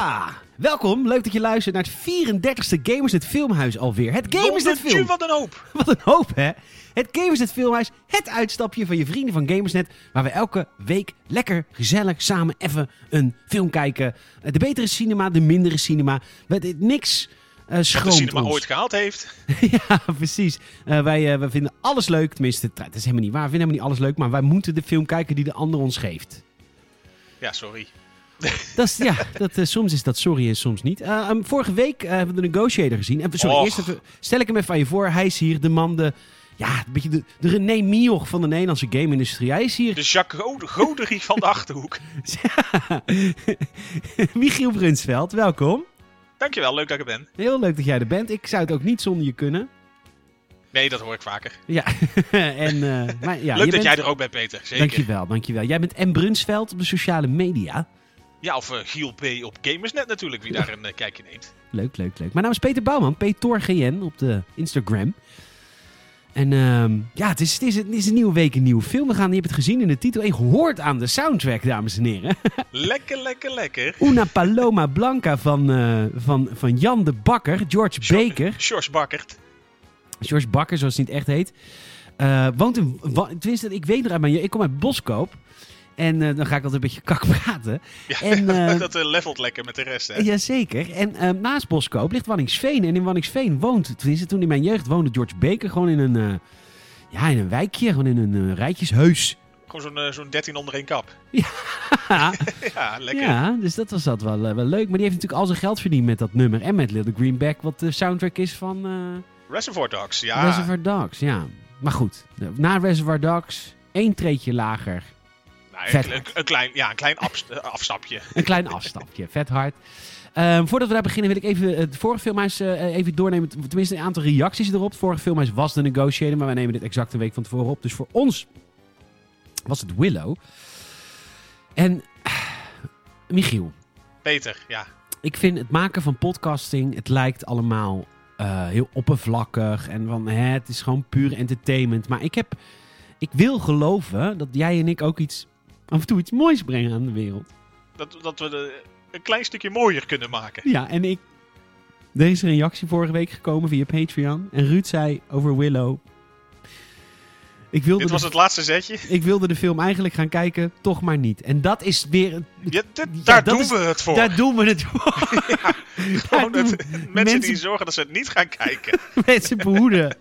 Hoppa! Welkom, leuk dat je luistert naar het 34ste Gamersnet Filmhuis alweer. Het Gamersnet Film... wat een hoop. Wat een hoop, hè? Het Gamersnet Filmhuis, het uitstapje van je vrienden van Gamersnet... waar we elke week lekker, gezellig, samen even een film kijken. De betere cinema, de mindere cinema. We- Niks eh Wat de cinema ons. ooit gehaald heeft. ja, precies. Eh, wij, wij vinden alles leuk. Tenminste, dat is helemaal niet waar. We vinden helemaal niet alles leuk. Maar wij moeten de film kijken die de ander ons geeft. Ja, sorry. Dat is, ja, dat, eh, soms is dat sorry en soms niet. Eh, um, vorige week eh, hebben we de Negotiator gezien. En, sorry, Och. eerst even, stel ik hem even aan je voor. Hij is hier de man, de, ja, een beetje de, de René Mioch van de Nederlandse game-industrie. Hij is hier De Jacques Gode- Goderie van de Achterhoek. Michiel Brunsveld. Welkom. Dankjewel, leuk dat ik er ben. Heel leuk dat jij er bent. Ik zou het ook niet zonder je kunnen. Nee, dat hoor ik vaker. Ja, en, maar, ja leuk dat bent- jij er ook bent, Peter. Zeker. Dankjewel, dankjewel. Jij bent M. Brunsveld op de sociale media. Ja, of eh, Giel P. op Gamersnet natuurlijk, wie daar een eh, kijkje neemt. Leuk, leuk, leuk. Mijn naam is Peter Bouwman, PetorGN op de Instagram. En ehm, ja, het is, het, is, het is een nieuwe week, een nieuwe film. We gaan, je hebt het gezien in de titel. En je hoort aan de soundtrack, dames en heren. Lekker, lekker, lekker. Una Paloma Blanca van, eh, van, van Jan de Bakker, George Baker. Sjors Bakkert. George Bakker, zoals hij het echt heet. Woont in, tenminste, ik weet nog uit mijn. Ik kom uit Boskoop. En eh, dan ga ik altijd een beetje kak praten. Ja, En, eh, dat eh, levelt lekker met de rest, hè. Jazeker. En naast Boskoop ligt Wanningsveen. En in Wanningsveen woont, tenminste toen in mijn jeugd, woonde George Baker gewoon in een, ja, in een wijkje. Gewoon in een rijtjesheus. Gewoon zo'n zo'n 13 onder één kap. ja, Ja, lekker. ja, dus dat was dat wel, wel leuk. Maar die heeft natuurlijk al zijn geld verdiend met dat nummer. En met Little Greenback, wat de soundtrack is van Reservoir Dogs, ja. Reservoir Dogs. Ja, maar goed. Na Reservoir Dogs, één treetje lager. Nou, Vet een, hard. een, een klein, ja, een klein eh, afstapje. Een klein afstapje, vet hard. Ehm, voordat we daar beginnen wil ik even het vorige filmhuis eh, even doornemen. Tenminste een aantal reacties erop. Het vorige filmhuis was de Negotiator, maar wij nemen dit exact een week van tevoren op. Dus voor ons was het Willow. En Michiel, Peter, ja. ik vind het maken van podcasting, het lijkt allemaal eh, heel oppervlakkig. En van, hè, het is gewoon puur entertainment. Maar ik heb, ik wil geloven dat jij en ik ook iets, af en toe iets moois brengen aan de wereld. Dat, dat we de, een klein stukje mooier kunnen maken. Ja, en ik. Er is een reactie vorige week gekomen via Patreon. En Ruud zei over Willow. Ik wilde, Dit was de, het laatste zetje. ik wilde de film eigenlijk gaan kijken, toch maar niet. En dat is weer. Ja, dit- Ja, daar doen is- we het voor. Daar doen we het voor. Gewoon Daar het- doen mensen, die mensen- zorgen dat ze het niet gaan kijken. mensen behoeden.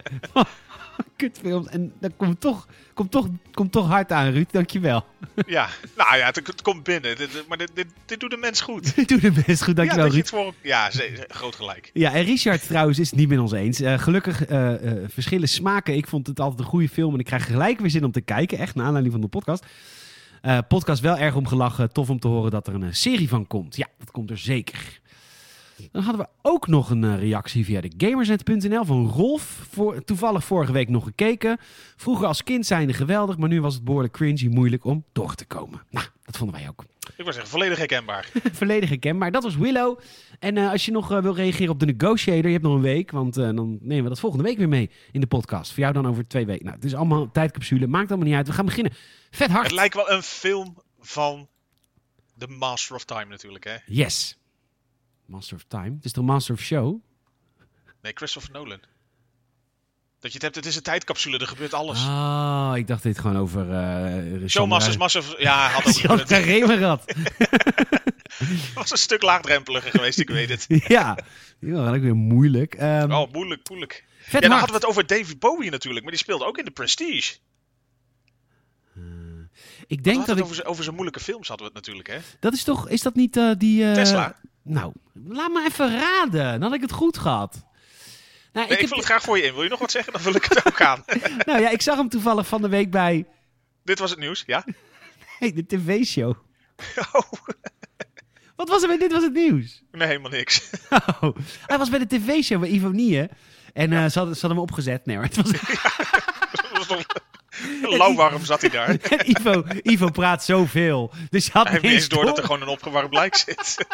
Kutfilms. En dat komt toch, komt, toch, komt toch hard aan, Ruud. Dankjewel. ja, nou ja, het, het komt binnen. Dit- dit- maar dit, dit, dit doet de mens goed. Doe het best goed. ja, Dankjewel, je Ruud. voor, ja groot gelijk. Ja, en Richard trouwens is het niet met ons eens. Eh, gelukkig eh, eh, verschillen smaken. Ik vond het altijd een goede film en ik krijg gelijk weer zin om te kijken. Echt, naar aanleiding van de podcast. Podcast wel erg om gelachen. Tof om te horen dat er een serie van komt. Ja, dat komt er zeker. Dan hadden we ook nog een eh, reactie via de gamersnet.nl van Rolf. Voor, toevallig vorige week nog gekeken. Vroeger als kind zijnde geweldig, maar nu was het behoorlijk cringy, moeilijk om door te komen. Nou, dat vonden wij ook. Ik wil zeggen, volledig herkenbaar. Volledig herkenbaar. Dat was Willow. En eh, als je nog eh, wil reageren op de Negotiator, je hebt nog een week. Want dan nemen we dat volgende week weer mee in de podcast. Voor jou dan over twee weken. Nou, het is allemaal tijdcapsule. Maakt allemaal niet uit. We gaan beginnen. Vet hard. Het lijkt wel een film van The Master of Time natuurlijk, hè? Yes. Master of Time. Het is toch Master of Show? Nee, Christopher Nolan. Dat je het hebt, het is een tijdcapsule, er gebeurt alles. Oh, ik dacht dit gewoon over... eh Showmasters, Master of... Ja, had ook. Remerad. was een stuk laagdrempeliger geweest, ik weet het. ja. Die was ook weer moeilijk. Ehm, Oh, moeilijk, moeilijk. vet Ja, dan hard. hadden we het over David Bowie natuurlijk, maar die speelde ook in The Prestige. Ik Denk dat ik... over, zijn- over zijn moeilijke films hadden we het natuurlijk, hè? Dat is toch... Is dat niet eh, die... eh, Tesla. Nou, laat me even raden. Dan had ik het goed gehad. Nou, Nee, ik ik, heb- vul het graag voor je in. Wil je nog wat zeggen? Dan vul ik het ook aan. nou ja, ik zag hem toevallig van de week bij Dit was het nieuws, ja? hey, de tv-show. Oh, Wat was er bij Dit Was Het Nieuws? nee, helemaal niks. Oh, hij was bij de tv-show bij Ivonie, En eh, ze, hadden, ze hadden hem opgezet. Nee, maar het was... Nog- Lauwwarm zat hij daar. Hij En Ivo, Ivo praat zoveel. Dus je had heeft niet niet eens eens door dat er gewoon een opgewarmd blijk zit.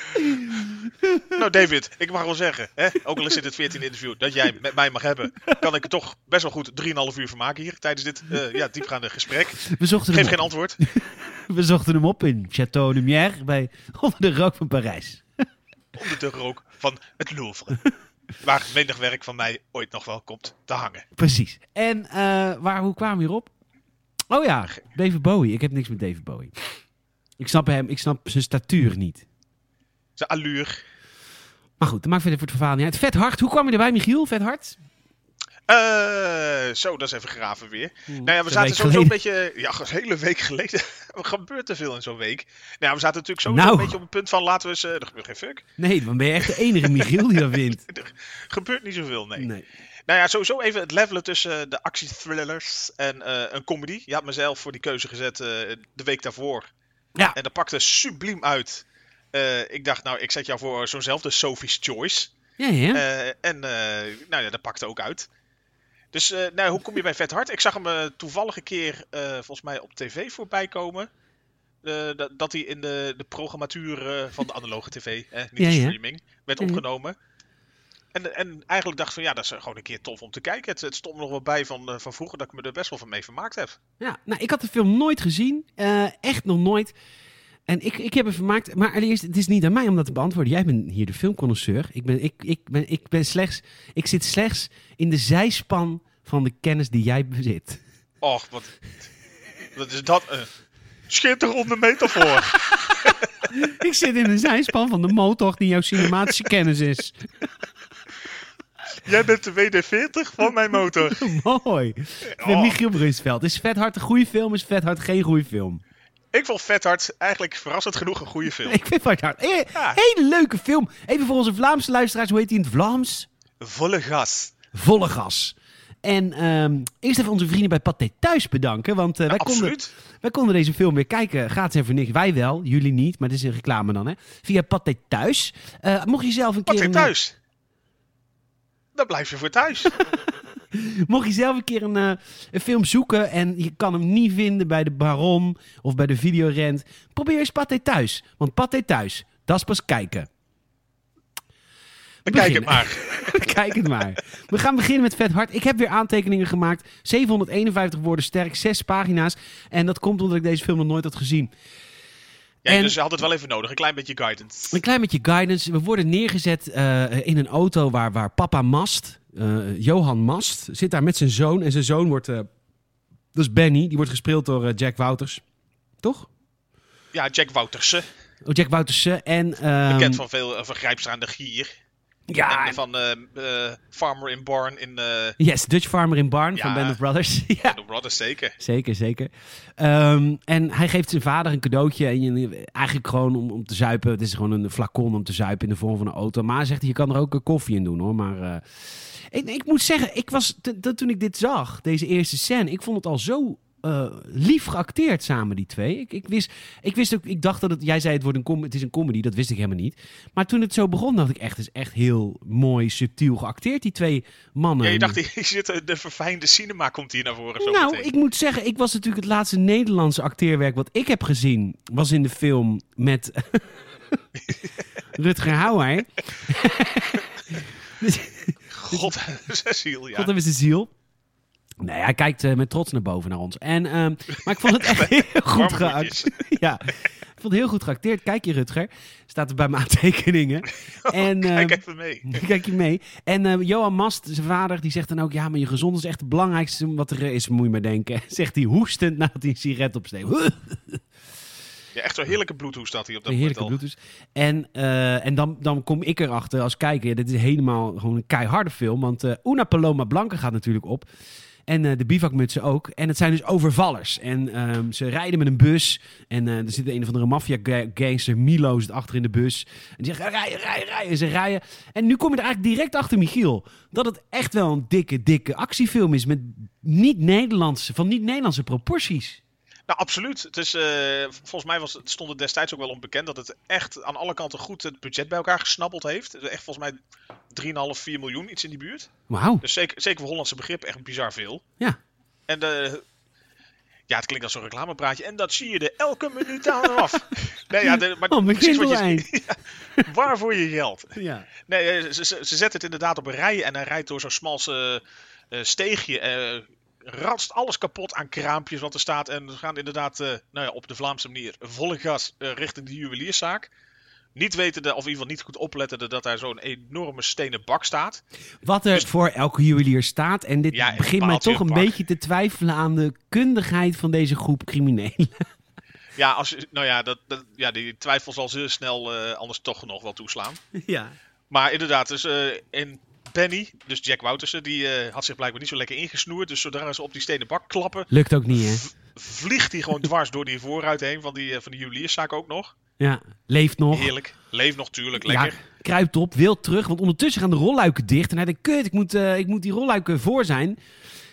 Nou, David, ik mag wel zeggen, hè, ook al is dit het 14e interview dat jij met mij mag hebben, kan ik er toch best wel goed 3,5 uur van maken hier tijdens dit uh, ja, diepgaande gesprek. We zochten Geef hem geen op. antwoord. We zochten hem op in Château Lumière bij onder de rook van Parijs. Onder de rook van het Louvre. Waar menig werk van mij ooit nog wel komt te hangen. Precies. En eh, waar, hoe kwamen we hierop? Oh ja, David Bowie. Ik heb niks met David Bowie. Ik snap hem, ik snap zijn statuur niet. Zijn allure. Maar goed, dat maakt verder voor het verhaal niet uit. Vet hard. Hoe kwam je erbij, Michiel? Vet hard? Eh, zo, dat is even graven weer. Nou ja, we zaten sowieso een beetje... Ja, een hele week geleden. er gebeurt te veel in zo'n week. Nou ja, we zaten natuurlijk sowieso Nou. een beetje op het punt van... Laten we eens... eh, er gebeurt geen fuck. Nee, dan ben je echt de enige Michiel die dat wint. Er gebeurt niet zoveel, nee. Nee. Nou ja, sowieso even het levelen tussen eh, de actiethrillers en een comedy. Je had mezelf voor die keuze gezet de week daarvoor. Ja. En dat pakte subliem uit. Eh, ik dacht, nou, ik zet jou voor zo'nzelfde Sophie's Choice. Ja, ja. Eh, en eh, nou ja, dat pakte ook uit. Dus nou, hoe kom je bij Vet Hart? Ik zag hem eh, toevallig een keer volgens mij op tv voorbij komen. Dat, dat hij in de, de programmatuur van de analoge tv, eh, niet Ja, de streaming, werd opgenomen. En, en eigenlijk dacht ik van ja, dat is gewoon een keer tof om te kijken. Het, het stond me nog wel bij van, van vroeger dat ik me er best wel van mee vermaakt heb. ja. Nou, ik had de film nooit gezien. Echt nog nooit. En ik, ik heb hem vermaakt. Maar allereerst, het is niet aan mij om dat te beantwoorden. Jij bent hier de filmconnoisseur. Ik ben, ik, ik ben, ik ben slechts... Ik zit slechts in de zijspan van de kennis die jij bezit. Och, wat, wat is dat een schitterende metafoor. Ik zit in de zijspan van de motor die jouw cinematische kennis is. Jij bent de WD-40 van mijn motor. Mooi. Ik ben Oh. Michiel Brunsveld. Is Vet Hard een goede film? Is Vet Hard geen goede film? Ik vond Vet Hart eigenlijk verrassend genoeg een goede film. Ik vind Vet Hard Ja. hele leuke film. Even voor onze Vlaamse luisteraars. Hoe heet die in het Vlaams? Volle gas. Volle gas. En ehm, eerst even onze vrienden bij Pathé Thuis bedanken. Want eh, wij, konden, wij konden deze film weer kijken. Gratis en voor niks. Wij wel, jullie niet. Maar dit is een reclame dan, hè. Via Pathé Thuis. Eh, mocht je zelf een keer... een- thuis? Dan blijf je voor thuis. Mocht je zelf een keer een, eh, een film zoeken en je kan hem niet vinden bij de Baron of bij de Videorent, probeer eens Pathé Thuis. Want Pathé Thuis, dat is pas kijken. Dan kijk het maar. Kijk het maar. We gaan beginnen met Vet Hard. Ik heb weer aantekeningen gemaakt. 751 woorden sterk, 6 pagina's. En dat komt omdat ik deze film nog nooit had gezien. Ja, En- dus je had het wel even nodig. Een klein beetje guidance. Een klein beetje guidance. We worden neergezet eh, in een auto waar, waar papa Mast, Johan Mast, zit daar met zijn zoon. En zijn zoon wordt, eh, dat is Benny, die wordt gespeeld door eh, Jack Wouters. Toch? Ja, Jack Woutersen. Oh, Jack Woutersen. En, ehm, Bekend van veel uh, vergrijpsraande gier. Ja, En van eh, eh, Farmer in Barn in eh yes, Dutch Farmer in Barn van. Band of Brothers. ja. The Brothers, zeker. Zeker, zeker. Ehm, en hij geeft zijn vader een cadeautje. En je, eigenlijk gewoon om, om te zuipen. Het is gewoon een flacon om te zuipen in de vorm van een auto. Maar hij zegt, je kan er ook een koffie in doen hoor. Maar eh, ik, ik moet zeggen, ik was, toen ik dit zag, deze eerste scène, ik vond het al zo eh, lief geacteerd samen, die twee. Ik, ik, wist, ik wist ook, ik dacht dat het, jij zei het, wordt een com het is een comedy, dat wist ik helemaal niet. Maar toen het zo begon, dacht ik echt, het is echt heel mooi, subtiel geacteerd, die twee mannen. Ja, je dacht, hier zit de verfijnde cinema komt hier naar voren. Zo Nou, meteen. ik moet zeggen, ik was natuurlijk het laatste Nederlandse acteerwerk wat ik heb gezien, was in de film met Rutger Hauer. God, Cecile, ja. God is de ziel. Nee, hij kijkt eh, met trots naar boven naar ons. En, ehm, maar ik vond het echt heel goed geacteerd. ja, ik vond het heel goed geacteerd. Kijk je, Rutger. Staat er bij mijn aantekeningen. En, Kijk ehm, even mee. Kijk je mee. En eh, Johan Mast, zijn vader, die zegt dan ook... Ja, maar je gezond is echt het belangrijkste wat er is, moet je maar denken. Zegt hij hoestend nadat hij een sigaret opsteekt. Ja, echt zo'n heerlijke bloedhoes staat hij op dat moment heerlijke bloedhoes. En, eh, en dan, dan kom ik erachter als kijker. ja, dit is helemaal gewoon een keiharde film. Want eh Una Paloma Blanca gaat natuurlijk op. En eh, de bivakmutsen ook. En het zijn dus overvallers. En ehm, ze rijden met een bus. En er zit een of andere maffia-gangster, Milo, zit achter in de bus. En die zegt, rijden, rijden, rijden. En ze rijden. En nu kom je er eigenlijk direct achter, Michiel. Dat het echt wel een dikke, dikke actiefilm is. Met niet-Nederlandse, van niet-Nederlandse proporties. Nou, absoluut. Het is, eh, volgens mij was, het stond het destijds ook wel onbekend dat het echt aan alle kanten goed het budget bij elkaar gesnabbeld heeft. Echt volgens mij 3,5, 4 miljoen, iets in die buurt. Wauw. Dus zeker, zeker voor Hollandse begrip echt bizar veel. Ja. En de, Ja, het klinkt als een reclamepraatje. En dat zie je er elke minuut aan af. Nee, ja, de, maar Oh, precies wat je Ja, Waarvoor je geld? Ja. Nee, eh, ze, ze, ze zetten het inderdaad op een rij en hij rijdt door zo'n smal eh, eh, steegje. eh ratst alles kapot aan kraampjes wat er staat. En we gaan inderdaad, eh, nou ja, op de Vlaamse manier, volle gas eh, richting de juwelierszaak. Niet wetende, of in ieder geval niet goed oplettende, dat daar zo'n enorme stenen bak staat. Wat er Dus- voor elke juwelier staat. En dit Ja, begint mij toch een pak. beetje te twijfelen aan de kundigheid van deze groep criminelen. Ja, als, nou ja, dat, dat- ja, die twijfel zal zeer snel eh, anders toch nog wel toeslaan. ja. Maar inderdaad, dus in Benny, dus Jack Woutersen, die eh, had zich blijkbaar niet zo lekker ingesnoerd. Dus zodra ze op die stenen bak klappen, Lukt ook niet, hè? vliegt hij gewoon dwars door die voorruit heen van die, eh, van die juwelierszaak ook nog. Ja, leeft nog. Heerlijk. Leef nog, tuurlijk. Ja, Lekker. kruipt op, wil terug. Want ondertussen gaan de rolluiken dicht. En hij denkt, kut, ik moet, eh, ik moet die rolluiken voor zijn.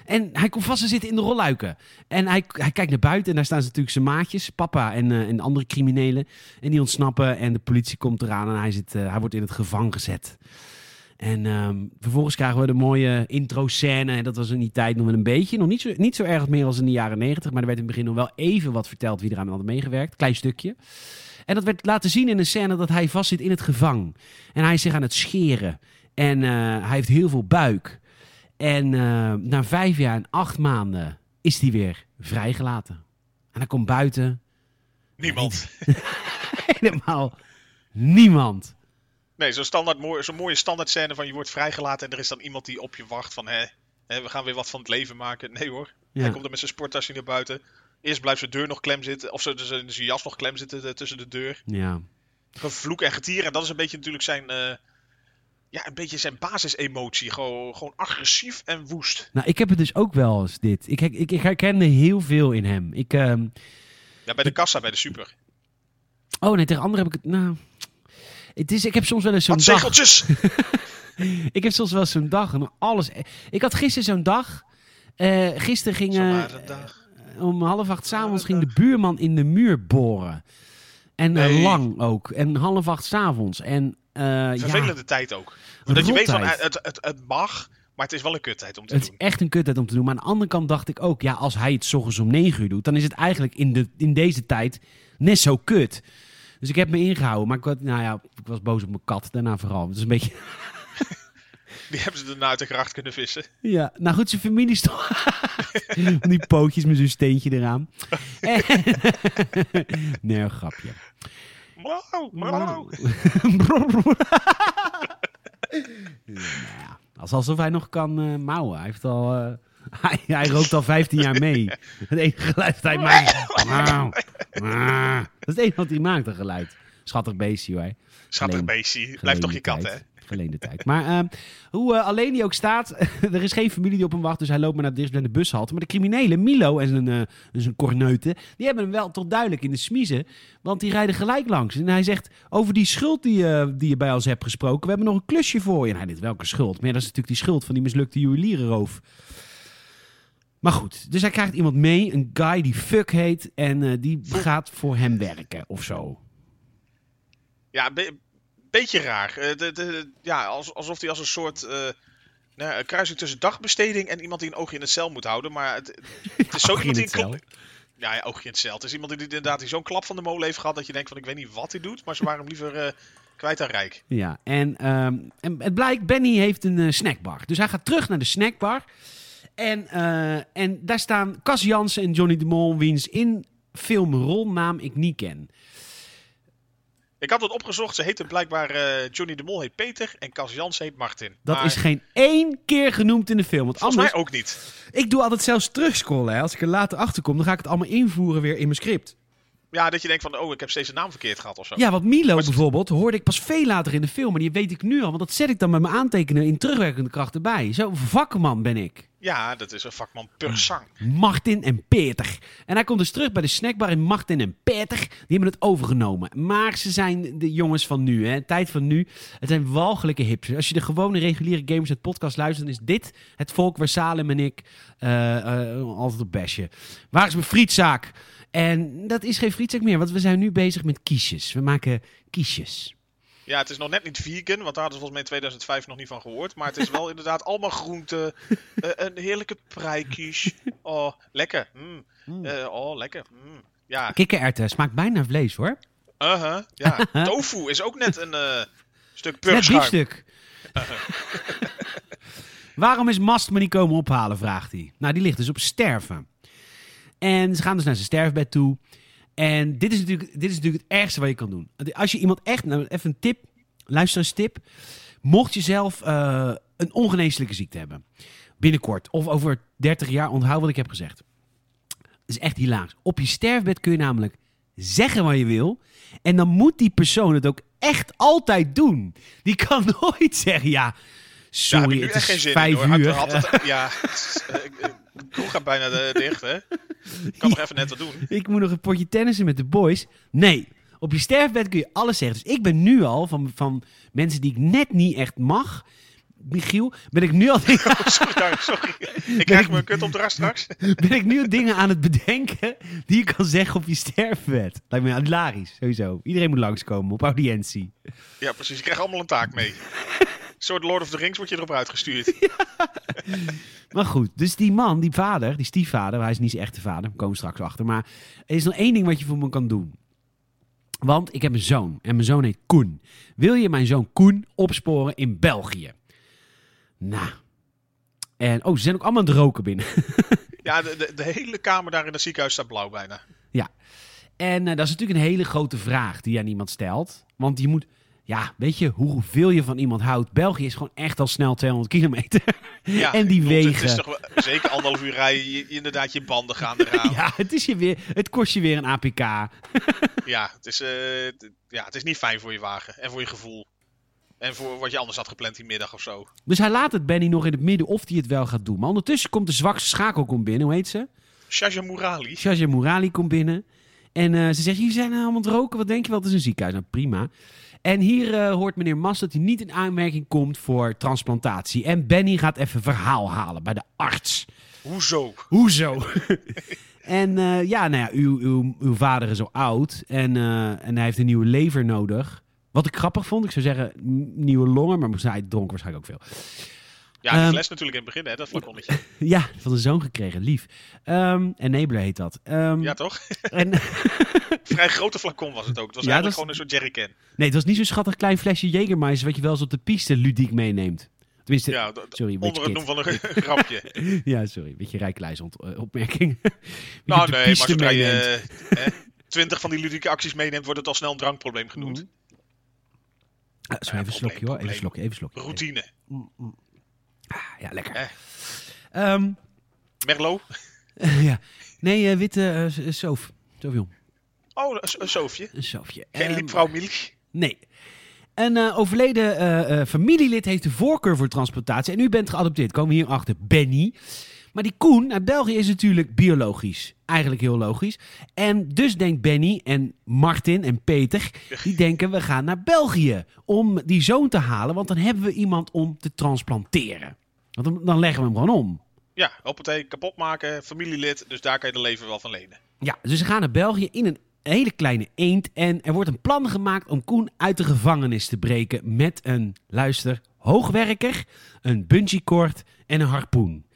En hij komt vast te zitten in de rolluiken. En hij, hij kijkt naar buiten en daar staan ze natuurlijk zijn maatjes. Papa en, en andere criminelen. En die ontsnappen en de politie komt eraan. En hij, zit, hij wordt in het gevangen gezet. En ehm, vervolgens krijgen we de mooie intro-scène. En dat was in die tijd nog wel een beetje. Nog niet zo, niet zo erg meer als in de jaren negentig. Maar er werd in het begin nog wel even wat verteld wie eraan had meegewerkt. Klein stukje. En dat werd laten zien in een scène dat hij vastzit in het gevang. En hij is zich aan het scheren. En eh, hij heeft heel veel buik. En eh, na vijf jaar en acht maanden is hij weer vrijgelaten. En hij komt buiten. Niemand. Helemaal niemand. Nee, zo'n standaard zo'n mooie standaard scène van je wordt vrijgelaten en er is dan iemand die op je wacht van hè, hè, we gaan weer wat van het leven maken. Nee hoor. Hij komt er met zijn sporttasje naar buiten. Eerst blijft zijn deur nog klem zitten, of zijn, zijn, zijn jas nog klem zitten eh, tussen de deur. Ja. Gevloek en getier. En dat is een beetje natuurlijk zijn, eh, ja, een beetje zijn basisemotie. Gewoon, gewoon agressief en woest. Nou, ik heb het dus ook wel eens dit. Ik, ik, ik herkende heel veel in hem. Ik, ehm, Ja, bij de kassa, bij de super. oh nee, tegen anderen heb ik het... Nou, het is, ik heb soms wel eens zo'n dag... zegeltjes! Ik heb soms wel eens zo'n dag en alles... Ik had gisteren zo'n dag... eh gisteren ging... eh, Zomaar een dag. om half acht s'avonds ging de buurman in de muur boren. En eh, lang ook. En half acht s'avonds. En eh, ja, Vervelende tijd ook. Dat je weet van, eh, het, het, het mag, maar het is wel een kuttijd om te het is doen. echt een kuttijd om te doen. Maar aan de andere kant dacht ik ook... Ja, als hij het 's ochtends om negen uur doet... dan is het eigenlijk in, de, in deze tijd net zo kut. Dus ik heb me ingehouden. Maar ik, had, nou ja, ik was boos op mijn kat. Daarna vooral. Het is een beetje... Die hebben ze daarna uit de gracht kunnen vissen. Ja, nou goed, zijn familie stond... Die pootjes met zo'n steentje eraan. Nee, een grapje. Mauw, mauw. nou ja, alsof hij nog kan eh, mouwen. Hij, heeft al, eh, hij, hij rookt al 15 jaar mee. Het enige geluid dat hij maakt. Dat is het enige wat hij maakt, een geluid. Schattig beestje hoor. Schattig beestje. Blijf toch je kat, hè? Verleende tijd. Maar ehm, hoe eh, alleen hij ook staat, er is geen familie die op hem wacht, dus hij loopt maar naar de dichtstbijzijnde bushalte. Maar de criminelen, Milo en zijn, zijn korneuten, die hebben hem wel toch duidelijk in de smiezen. Want die rijden gelijk langs. En hij zegt, over die schuld die, eh, die je bij ons hebt gesproken, we hebben nog een klusje voor je. En hij denkt, welke schuld? Maar ja, dat is natuurlijk die schuld van die mislukte juwelierenroof. Maar goed, dus hij krijgt iemand mee, een guy die Fuck heet, en eh, die gaat voor hem werken of zo. Ja, een be- beetje raar. Eh, de, de, ja, als, alsof hij als een soort eh, nou, een kruising tussen dagbesteding en iemand die een oogje in het cel moet houden. Maar het, het is zo iemand die een. Ja, ja, oogje in het cel. Het is iemand die inderdaad die zo'n klap van de molen heeft gehad dat je denkt van ik weet niet wat hij doet, maar ze waren hem liever kwijt aan rijk. Ja, en, ehm, en het blijkt, Benny heeft een snackbar. Dus hij gaat terug naar de snackbar. En, eh, en daar staan Cas Jansen en Johnny de Mol, wiens in filmrolnaam ik niet ken. Ik had het opgezocht. Ze heten blijkbaar eh, Johnny de Mol heet Peter en Cas Jans heet Martin. Dat Maar is geen één keer genoemd in de film. Want volgens anders, mij ook niet. ik doe altijd zelfs terugscrollen. Hè. Als ik er later achter kom, dan ga ik het allemaal invoeren weer in mijn script. Ja, dat je denkt van oh, ik heb steeds een naam verkeerd gehad of zo. Ja, want Milo bijvoorbeeld hoorde ik pas veel later in de film. Maar die weet ik nu al, want dat zet ik dan met mijn aantekenen in terugwerkende kracht erbij. Zo vakman ben ik. Ja, dat is een vakman per zang. Martin en Peter. En hij komt dus terug bij de snackbar en Martin en Peter, die hebben het overgenomen. Maar ze zijn de jongens van nu, hè. Tijd van nu. Het zijn walgelijke hipsters. Als je de gewone reguliere Gamers het podcast luistert, dan is dit het volk waar Salem en ik eh, eh, altijd op besje. Waar is mijn frietzaak? En dat is geen frietzaak meer, want we zijn nu bezig met kiesjes. We maken kiesjes. Ja, het is nog net niet vegan, want daar hadden ze volgens mij in 2005 nog niet van gehoord. Maar het is wel inderdaad allemaal groente, eh, een heerlijke prijkies. Oh, lekker. Mm. Mm. Eh, oh, lekker. Mm. Ja, Kikkererwten smaakt bijna vlees hoor. uh-huh. ja. tofu is ook net een eh, stuk Net purkschuim. biefstuk. Waarom is Mast me niet komen ophalen, vraagt hij. Nou, die ligt dus op sterven. En ze gaan dus naar zijn sterfbed toe. En dit is natuurlijk, dit is natuurlijk het ergste wat je kan doen. Als je iemand echt, nou even een tip, luister eens tip. Mocht je zelf eh, een ongeneeslijke ziekte hebben, binnenkort of over 30 jaar, onthoud wat ik heb gezegd. Dat is echt hilarisch. Op je sterfbed kun je namelijk zeggen wat je wil. En dan moet die persoon het ook echt altijd doen. Die kan nooit zeggen, ja, sorry, ik het echt geen is zin vijf in, uur. Had- had het- ja, is, ik- ik- gaat bijna dicht, hè. Ik kan nog even net wat doen. Ik moet nog een potje tennissen met de boys. Nee, op je sterfbed kun je alles zeggen. Dus ik ben nu al van, van mensen die ik net niet echt mag. Michiel, ben ik nu al, Sorry, nou, sorry. Ik krijg mijn kut op de ras straks. ben ik nu dingen aan het bedenken die je kan zeggen op je sterfbed. Lijkt me hilarisch, sowieso. Iedereen moet langskomen op audiëntie. Ja, precies. Je krijgt allemaal een taak mee. Soort Lord of the Rings wordt je erop uitgestuurd. Maar goed, dus die man, die vader, die stiefvader, hij is niet zijn echte vader, daar komen we straks achter. Maar er is nog één ding wat je voor me kan doen. Want ik heb een zoon en mijn zoon heet Koen. Wil je mijn zoon Koen opsporen in België? Nou. En, oh, ze zijn ook allemaal aan het roken binnen. Ja, de, de, de hele kamer daar in het ziekenhuis staat blauw bijna. En eh, dat is natuurlijk een hele grote vraag die aan iemand stelt. Want je moet, ja, weet je hoeveel je van iemand houdt? België is gewoon echt al snel 200 kilometer. Ja, En die Het wegen. is toch wel- zeker anderhalf uur rijden, je, je- inderdaad je banden gaan eraan. ja. Ja, het, is je weer, het kost je weer een APK. het is, eh, ja, het is niet fijn voor je wagen en voor je gevoel. En voor wat je anders had gepland die middag of zo. Dus hij laat het Benny nog in het midden of hij het wel gaat doen. Maar ondertussen komt de zwakste schakel komt binnen. Hoe heet ze? Shaja Murali. Shaja Murali komt binnen. En eh, ze zegt, jullie zijn allemaal aan het roken. Wat denk je wel? Het is een ziekenhuis. Nou, prima. En hier eh, hoort meneer Mas dat hij niet in aanmerking komt voor transplantatie. En Benny gaat even verhaal halen bij de arts. Hoezo? Hoezo? en eh, ja, nou ja, uw, uw, uw vader is zo oud en, eh, en hij heeft een nieuwe lever nodig. Wat ik grappig vond, ik zou zeggen nieuwe longen, maar hij dronk waarschijnlijk ook veel. Ja, Ehm, fles natuurlijk in het begin, hè, dat flaconnetje. Ja, van de zoon gekregen, lief. Ehm Enabler heet dat. Ehm, Ja, toch? en, Vrij grote flacon was het ook. Het was Ja, eigenlijk gewoon een soort jerrycan. nee, het was niet zo'n schattig klein flesje Jägermeister wat je wel eens op de piste ludiek meeneemt. Tenminste, Ja, sorry, onder het noem van een grapje. Ja, sorry, een beetje rijklijs ont- eh, opmerking. Nou nee, maar zodra je eh, twintig van die ludieke acties meeneemt, wordt het al snel een drankprobleem genoemd. Mhm. Ah, zo even een slokje hoor, even slokje, even slokje. Routine. Ah, ja, lekker. Eh. Ehm, Merlot? ja. Nee, eh, witte eh, s- soof. Sofion. Oh, een, soofje. Een soofje. Geen Ehm, liepvrouw Milch. Nee. Een eh, overleden eh, eh, familielid heeft de voorkeur voor transplantatie. En u bent geadopteerd. Komen we hier achter. Benny. Maar die Koen uit België is natuurlijk biologisch. Eigenlijk heel logisch. En dus denkt Benny en Martin en Peter... die denken we gaan naar België om die zoon te halen. Want dan hebben we iemand om te transplanteren. Want dan, dan leggen we hem gewoon om. Ja, hoppatee, kapot maken, familielid. Dus daar kan je de leven wel van lenen. Ja, dus ze gaan naar België in een hele kleine eend. En er wordt een plan gemaakt om Koen uit de gevangenis te breken met een, luister, hoogwerker, een bungee-cord en een harpoen.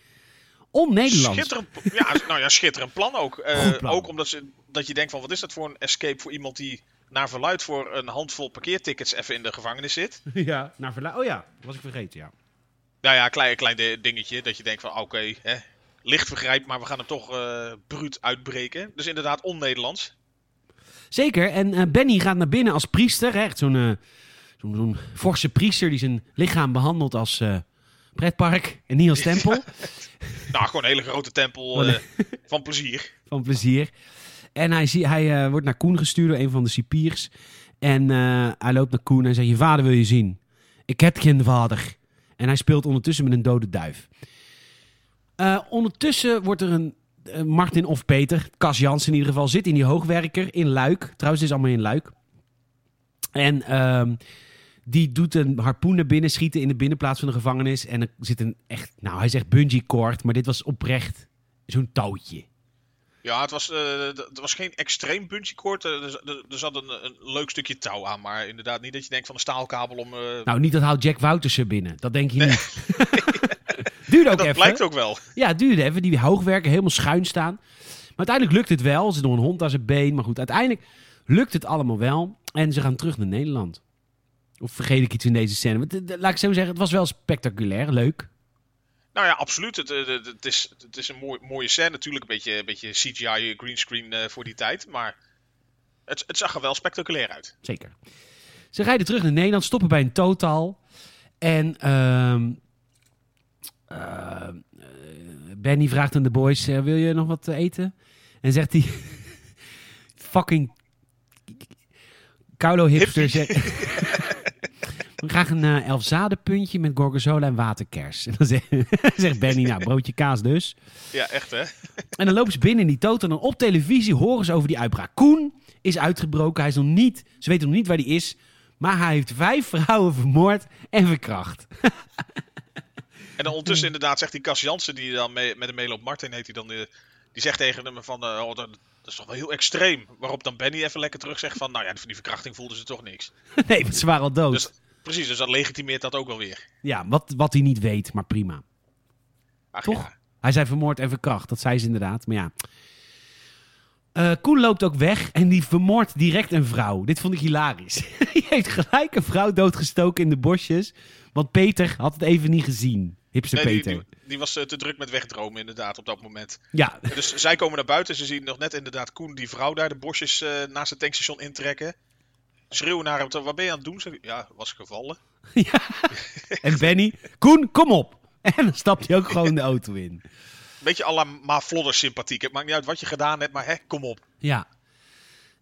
On-Nederlands. Schitterend, ja, nou ja, schitterend plan ook. Eh, plan. Ook omdat ze, dat je denkt van, wat is dat voor een escape voor iemand die naar verluid voor een handvol parkeertickets even in de gevangenis zit. Ja, naar verla- Oh ja, was ik vergeten, ja. Nou ja, klein, klein di- dingetje. Dat je denkt van, oké, hè, licht vergrijp, maar we gaan hem toch eh bruut uitbreken. Dus inderdaad on-Nederlands. Zeker, en eh, Benny gaat naar binnen als priester. Hè, echt zo'n zo'n zo'n forse priester die zijn lichaam behandelt als pretpark en niet als tempel. Nou, gewoon een hele grote tempel eh, van plezier. van plezier. En hij, zie, hij eh, wordt naar Koen gestuurd door een van de cipiers. En eh, hij loopt naar Koen en zegt, je vader wil je zien. Ik heb geen vader. En hij speelt ondertussen met een dode duif. Ondertussen wordt er een Martin of Peter, Cas Jans in ieder geval, zit in die hoogwerker in Luik. Trouwens, het is allemaal in Luik. En ehm, die doet een harpoen naar binnen schieten in de binnenplaats van de gevangenis. En er zit een echt, nou hij zegt bungee cord, maar dit was oprecht zo'n touwtje. Ja, het was, eh, het was geen extreem bungee cord. Eh, er, er, er zat een, een leuk stukje touw aan, maar inderdaad niet dat je denkt van een staalkabel om... eh, Nou, niet dat houdt Jack Wouters er binnen. Dat denk je niet. duurde ook dat even. blijkt ook wel. Ja, het duurde even. Die hoogwerken helemaal schuin staan. Maar uiteindelijk lukt het wel. Zit nog een hond aan zijn been. Maar goed, uiteindelijk lukt het allemaal wel. En ze gaan terug naar Nederland. Of vergeet ik iets in deze scène? Want, eh, Laat ik zo zeggen, het was wel spectaculair. Leuk. Nou ja, absoluut. Het, eh, het, het is, het is een mooi, mooie scène. Natuurlijk een beetje, een beetje CGI greenscreen eh voor die tijd. Maar het, het zag er wel spectaculair uit. Zeker. Ze rijden terug naar Nederland, stoppen bij een totaal. En ehm, eh, eh, Benny vraagt aan de boys: eh, Wil je nog wat eh, eten? En zegt hij: Fucking Carlo hipster. Zegt, graag een eh elfzadenpuntje met gorgonzola en waterkers. En dan zegt, zegt Benny: Nou, broodje kaas dus. Ja, echt hè? En dan lopen ze binnen in die toten en op televisie horen ze over die uitbraak. Koen is uitgebroken. Hij is nog niet, ze weten nog niet waar hij is. Maar hij heeft vijf vrouwen vermoord en verkracht. En dan ondertussen inderdaad zegt die Cas Jansen, die dan mee, met hem meeloopt, Martin heet hij dan, die zegt tegen hem van, eh, oh, dat, dat is toch wel heel extreem. Waarop dan Benny even lekker terug zegt van, nou ja, van die verkrachting voelden ze toch niks. nee, want ze waren al dood. Dus precies, dus dat legitimeert dat ook wel weer. Ja, wat, wat hij niet weet, maar prima. Ach, Toch? ja. Hij zei vermoord en verkracht. Dat zei ze inderdaad. Maar ja. Eh, Koen loopt ook weg en die vermoordt direct een vrouw. Dit vond ik hilarisch. Die heeft gelijk een vrouw doodgestoken in de bosjes. Want Peter had het even niet gezien. Nee, die, Peter. die, die was eh, te druk met wegdromen inderdaad op dat moment. Ja, Dus zij komen naar buiten. Ze zien nog net inderdaad Koen, die vrouw daar, de bosjes eh, naast het tankstation intrekken. Schreeuwen naar hem, wat ben je aan het doen? Zeg, ja, was gevallen. En Benny, Koen, kom op. En dan stapt hij ook gewoon de auto in. Beetje à la Ma Flodder sympathiek. Het maakt niet uit wat je gedaan hebt, maar hè, kom op. Ja.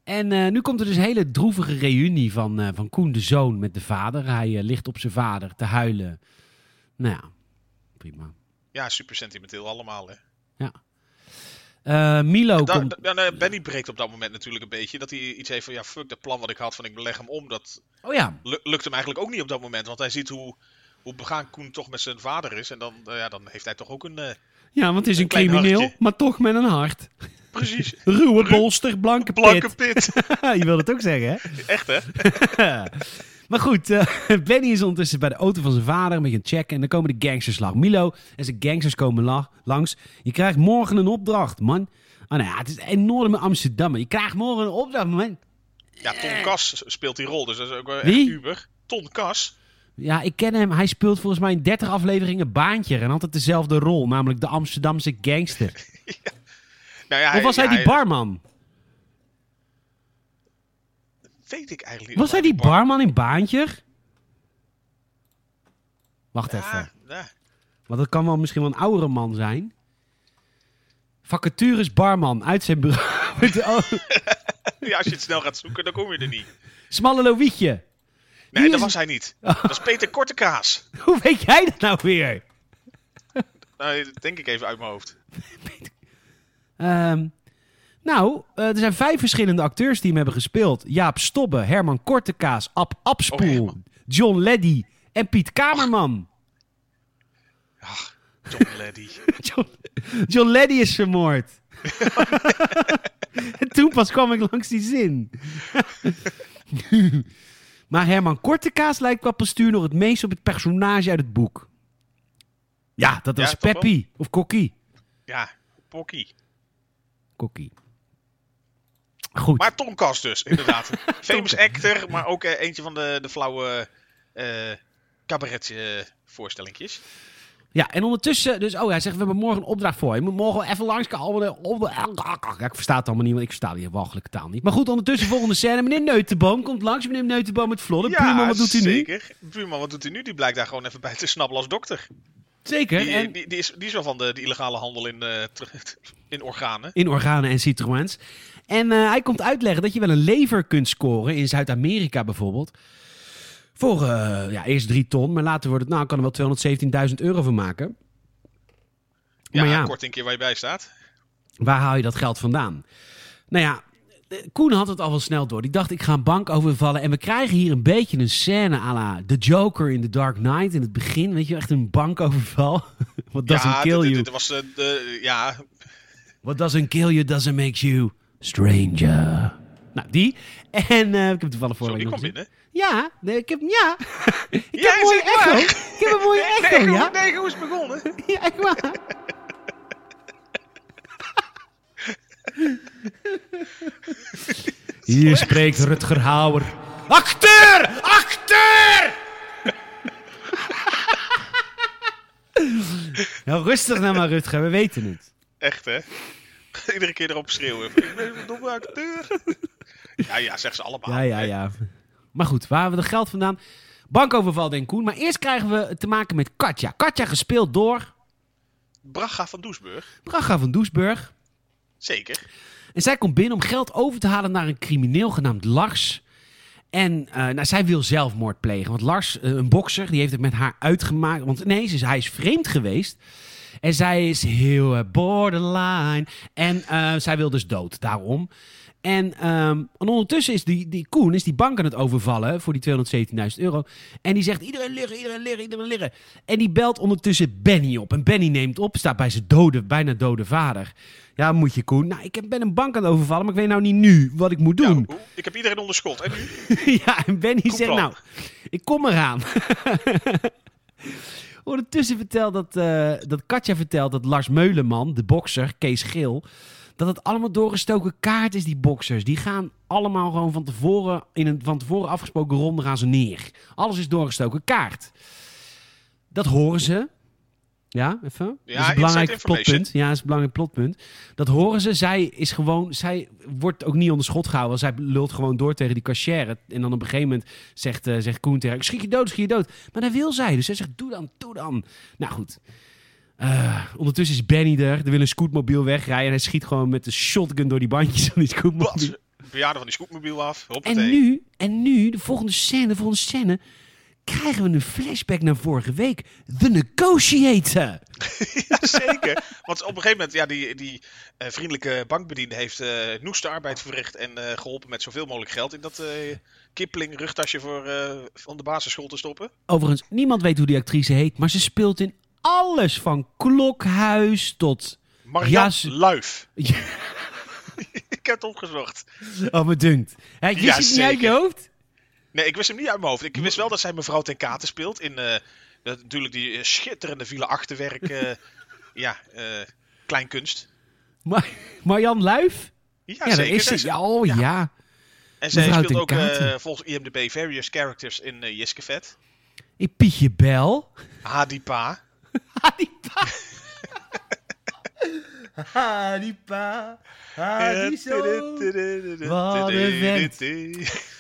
En eh, nu komt er dus een hele droevige reunie van, eh, van Koen de zoon met de vader. Hij eh, ligt op zijn vader te huilen. Nou ja, prima. Ja, super sentimenteel allemaal hè. Eh, Milo Da- komt... da- nou, Benny breekt op dat moment natuurlijk een beetje. Dat hij iets heeft van, ja, fuck, dat plan wat ik had van ik leg hem om. Dat Oh ja, lu- lukt hem eigenlijk ook niet op dat moment. Want hij ziet hoe, hoe begaan Koen toch met zijn vader is. En dan, eh, ja, dan heeft hij toch ook een... eh, ja want het is een, crimineel, hartje. maar toch met een hart. precies, Ruwe Ru- bolster, blanke, blanke pit. pit. Je wil het ook zeggen, hè? Echt hè? maar goed, eh, Benny is ondertussen bij de auto van zijn vader een beetje een check. En dan komen de gangsters lang. Milo en zijn gangsters komen la- langs. Je krijgt morgen een opdracht, man. Oh, nou ja, het is een enorme Amsterdammer. Je krijgt morgen een opdracht, man. Ja, Ton Kas speelt die rol. Dus dat is ook wel echt Wie? uber. Ton Kas. Ja, ik ken hem. Hij speelt volgens mij in 30 afleveringen Baantje. En altijd dezelfde rol, namelijk de Amsterdamse gangster. Nou ja, Of was hij die ja, barman? Weet ik eigenlijk niet. Was hij die barman in Baantje? Wacht even. Ja. Want dat kan wel misschien wel een oudere man zijn. Vacatures barman uit zijn bureau. Ja, als je het snel gaat zoeken, dan kom je er niet. Smalle Lovietje. Nee, dat was hij niet. Dat is Peter Kortekaas. Hoe weet jij dat nou weer? Nou, dat denk ik even uit mijn hoofd. Ehm, nou, eh, er zijn vijf verschillende acteurs die hem hebben gespeeld. Jaap Stobbe, Herman Kortekaas, Ab Abspoel, Oh. John Leddy en Piet Kamerman. Ach, John Leddy. John, John Leddy is vermoord. en toen pas kwam ik langs die zin. maar Herman Kortekaas lijkt qua postuur nog het meest op het personage uit het boek. Ja, dat Ja, was wel? Peppy of Kokkie. Ja, Pocky. Kokkie. Goed. Maar Tom Kas dus, inderdaad. Famous actor, maar ook eh, eentje van de, de flauwe eh cabaret eh, voorstellingjes. Ja, en ondertussen, dus, oh, hij zegt, we hebben morgen een opdracht voor je. Moet morgen wel even langskomen. Ja, ik versta het allemaal niet, want ik versta die walgelijke taal niet. Maar goed, ondertussen, volgende scène. Meneer Neutenboom komt langs. Meneer Neutenboom met Vlodder. Buurman, wat doet u nu? zeker. Buurman, wat doet hij nu? Die blijkt daar gewoon even bij te snabbelen als dokter. Zeker. Die, en die, die, is, die is wel van de, de illegale handel in, eh, in organen. in organen en citroëns. En eh, hij komt uitleggen dat je wel een lever kunt scoren, in Zuid-Amerika bijvoorbeeld. Voor eh, ja, eerst drie ton, maar later wordt het, nou, kan er wel 217.000 euro van maken. Ja, maar ja, een kortingje waar je bij staat. waar haal je dat geld vandaan? Nou ja, Koen had het al wel snel door. Die dacht, ik ga een bank overvallen. En we krijgen hier een beetje een scène à la The Joker in The Dark Knight in het begin. Weet je, echt een bankoverval. What doesn't ja, kill you. dit was eh, de, ja, What doesn't kill you doesn't make you stranger. Nou, die. En eh, ik heb toevallig vorige week nog binnen. Ja, nee, ik heb, ja. ik Ja, heb een mooie echo. Ik heb een mooie echo, Nee, ja. nee, hoe is het begonnen? Ja, echt waar. Hier spreekt Rutger Hauer. Acteur! Acteur! nou, rustig nou maar, Rutger. We weten het. Echt, hè? Iedere keer erop schreeuwen. Ik ben een domme acteur. ja, ja, zeg ze allemaal. Ja, ja, ja. Maar goed, waar hebben we de geld vandaan? Bankoverval, denk Koen. Maar eerst krijgen we te maken met Katja. Katja gespeeld door Braga van Doesburg. Braga van Doesburg. Zeker. En zij komt binnen om geld over te halen naar een crimineel genaamd Lars. En eh, nou, zij wil zelfmoord plegen. Want Lars, eh, een bokser, die heeft het met haar uitgemaakt. Want nee, is, hij is vreemd geweest. En zij is heel eh, borderline. En zij wil dus dood, daarom. En, ehm, en ondertussen is die, die Koen is die bank aan het overvallen voor die 217.000 euro. En die zegt iedereen liggen, iedereen liggen, iedereen liggen. En die belt ondertussen Benny op. En Benny neemt op, staat bij zijn dode, bijna dode vader. Ja, moet je Koen. Nou, ik heb- ben een bank aan het overvallen, maar ik weet nou niet nu wat ik moet doen. ik heb iedereen onder schot. En nu? Ja, en Benny Goed zegt plan. nou, ik kom eraan. Ondertussen vertelt dat, eh, dat Katja vertelt dat Lars Meuleman, de bokser, Kees Geel, dat het allemaal doorgestoken kaart is, die boksers. Die gaan allemaal gewoon van tevoren, in een van tevoren afgesproken ronde gaan ze neer. Alles is doorgestoken kaart. Dat horen ze. Ja, even. dat is een belangrijk plotpunt. Ja, dat is een belangrijk plotpunt. Dat horen ze. Zij is gewoon, zij wordt ook niet onder schot gehouden. Zij lult gewoon door tegen die cashier. En dan op een gegeven moment zegt, eh, zegt Koen tegen haar, "Ik schiet je dood, schiet je dood. Maar dat wil zij. Dus zij zegt, doe dan, doe dan. Nou goed. Eh, ondertussen is Benny er. Er wil een scootmobiel wegrijden. En hij schiet gewoon met de shotgun door die bandjes van die scootmobiel. Wat? Van die scootmobiel af. En nu, en nu, de volgende scène, de volgende scène, krijgen we een flashback naar vorige week. The Negotiator. Ja, zeker. Want op een gegeven moment, ja, die, die eh, vriendelijke bankbediende heeft eh noeste arbeid verricht en eh, geholpen met zoveel mogelijk geld in dat eh Kipling rugtasje voor van de basisschool te stoppen. Overigens, niemand weet hoe die actrice heet, maar ze speelt in alles van klokhuis tot... Ja, ze- Luif. Ja. Ik heb het opgezocht. Oh, me dunkt. Hè, je Ja, zit niet uit je hoofd? Nee, ik wist hem niet uit mijn hoofd. Ik wist wel dat zij mevrouw ten Kate speelt in eh, natuurlijk die eh, schitterende villa achterwerk. eh, ja, eh, kleinkunst. Maar, Marjan Luif? Ja, Ja, zeker. is ze. Ja, oh ja. en zij mevrouw speelt ook volgens IMDb various characters in uh, Jiske Vet. Ik Pietje Bel. Hadipa. Hadipa. Hadipa. Hadiso. Wat een vent.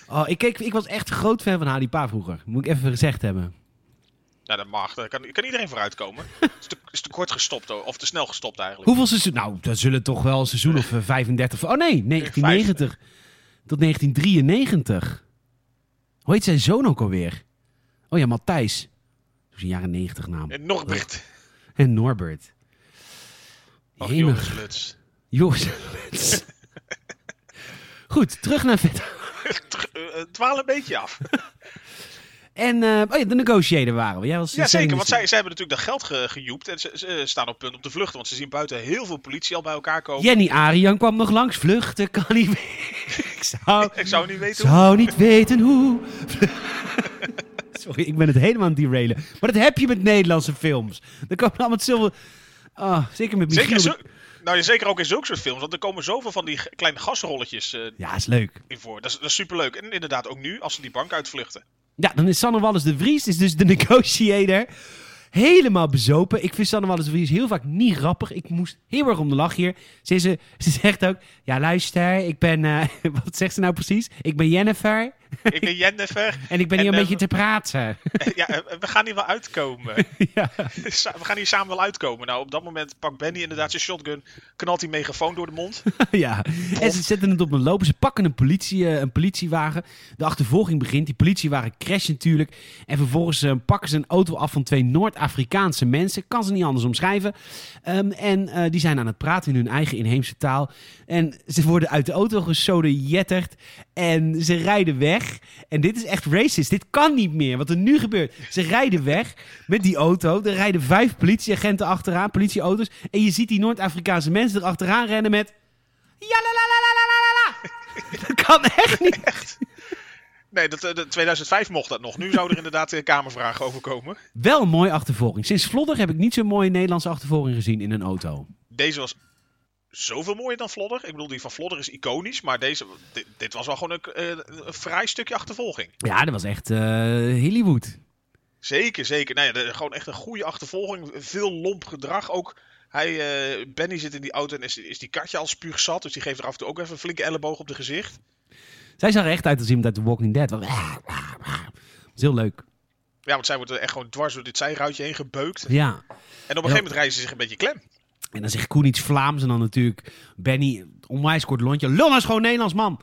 Oh, ik, keek, ik was echt een groot fan van Hadipa vroeger. Moet ik even gezegd hebben. Nou, dat mag. Daar kan, kan iedereen vooruitkomen. Het is te, is te kort gestopt, of te snel gestopt eigenlijk. Hoeveel seizoen? Nou, dat zullen toch wel een seizoen of eh, 35. Oh nee, 1990 tot 1993. Hoe heet zijn zoon ook alweer? Oh ja, Matthijs. Dat is een jaren 90 naam. En Norbert. En Norbert. Och, jongens, Luts. Jongens. Goed, terug naar vet. Tr- eh, eh, Dwaal een beetje af. En eh, oh ja, de negotiator waren we. Jij was Ja, zeker. Want zij, zij... hebben natuurlijk dat geld ge, gejoept. En ze, ze staan op punt om te vluchten. Want ze zien buiten heel veel politie al bij elkaar komen. Jenny Arian kwam nog langs. Vluchten kan niet meer. Ik zou, Ik zou niet weten hoe. zou niet weten hoe. Sorry, ik ben het helemaal aan het derailen. Maar dat heb je met Nederlandse films. Dan komen allemaal zoveel... Ah, zeker met Michiel. Zeker, zo, nou, zeker ook in zulke soort films. Want er komen zoveel van die kleine gasrolletjes eh, Ja, is leuk. in voor. Dat is, dat is superleuk. En inderdaad ook nu, als ze die bank uitvluchten. Ja, dan is Sanne Wallis de Vries, is dus de negotiator. Helemaal bezopen. Ik vind Sanne Wallis de Vries heel vaak niet grappig. Ik moest heel erg om de lach hier. Ze, ze zegt ook, ja luister, ik ben, eh, wat zegt ze nou precies? Ik ben Jennifer Ik ben Jennifer. en ik ben En, hier een eh, beetje te praten. ja, eh, we gaan hier wel uitkomen. ja. We gaan hier samen wel uitkomen. Nou, op dat moment pakt Benny inderdaad zijn shotgun. Knalt die megafoon door de mond. ja, en ze zetten het op een lopen. Ze pakken een, politie, eh, een politiewagen. De achtervolging begint. Die politiewagen crasht natuurlijk. En vervolgens eh, pakken ze een auto af van twee Noord-Afrikaanse mensen. Kan ze niet anders omschrijven. Ehm, en die zijn aan het praten in hun eigen inheemse taal. En ze worden uit de auto jetterd En ze rijden weg. En dit is echt racist. Dit kan niet meer. Wat er nu gebeurt. Ze rijden weg met die auto. Er rijden vijf politieagenten achteraan. Politieauto's. En je ziet die Noord-Afrikaanse mensen erachteraan rennen met... Ja, la, la, la, la, la, la. Dat kan echt niet. Nee, dat, eh, de 2005 mocht dat nog. Nu zou er inderdaad uh, kamervragen over komen. Wel een mooie achtervolging. Sinds Vlodder heb ik niet zo'n mooie Nederlandse achtervolging gezien in een auto. Deze was zoveel mooier dan Vlodder. Ik bedoel, die van Vlodder is iconisch. Maar deze, dit, was wel gewoon een, uh, een, vrij stukje achtervolging. Ja, dat was echt Hollywood. Zeker, zeker. Nou ja, gewoon echt een goede achtervolging. Veel lomp gedrag. Ook hij, Benny zit in die auto en is, is die katje al spuugzat. Dus die geeft er af en toe ook even een flinke elleboog op de gezicht. Zij zag er echt uit als iemand uit The Walking Dead. Dat is heel leuk. Ja, want zij wordt echt gewoon dwars door dit zijruitje heen gebeukt. Ja. En op een gegeven moment rijden ze zich een beetje klem. En dan zegt Koen iets Vlaams en dan natuurlijk Benny, onwijs kort lontje. Lul is gewoon Nederlands man.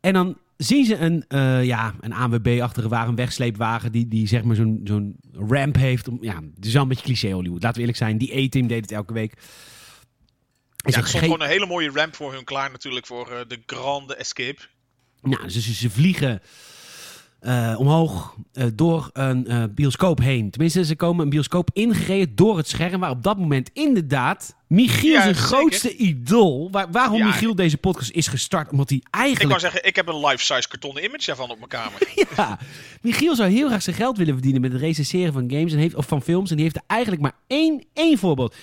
En dan zien ze een, uh, ja, een ANWB-achtige wagen, een wegsleepwagen, die, die zeg maar zo'n zo'n ramp heeft. Om, ja, het is wel een beetje cliché Hollywood. Laten we eerlijk zijn, die A-team deed het elke week. Ja, er stond gewoon een hele mooie ramp voor hun klaar natuurlijk voor uh, de Grande Escape. Nou, dus ze vliegen uh, omhoog uh, door een uh, bioscoop heen. Tenminste, ze komen een bioscoop ingereden door het scherm. Waar op dat moment inderdaad Michiel ja, zijn grootste idool. Waar, waarom ja, Michiel deze podcast is gestart. Omdat hij eigenlijk. Ik wou zeggen, ik heb een life-size kartonnen image daarvan op mijn kamer. ja, Michiel zou heel graag zijn geld willen verdienen met het recenseren van games en heeft, of van films. En die heeft er eigenlijk maar één, één voorbeeld.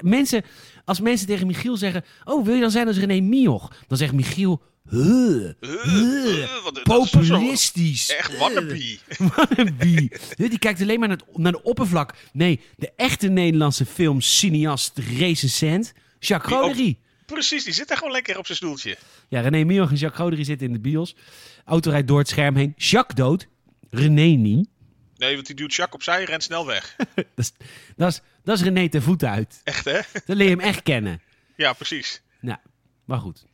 Mensen, als mensen tegen Michiel zeggen: Oh, wil je dan zijn als René Mioch? Dan zegt Michiel. Huh, huh, populistisch. Echt wannabe. wannabe. Die kijkt alleen maar naar, het, naar de oppervlak. Nee, de echte Nederlandse film, cineast, recensent, Jacques Roderie. Precies, die zit daar gewoon lekker op zijn stoeltje. Ja, René Mioch en Jacques Roderie zitten in de bios. Auto rijdt door het scherm heen. Jacques dood, René niet. Nee, want die duwt Jacques opzij en rent snel weg. dat, is, dat, is, dat is René te voet uit. Echt, hè? Dan leer je hem echt kennen. Ja, precies. Nou, maar goed.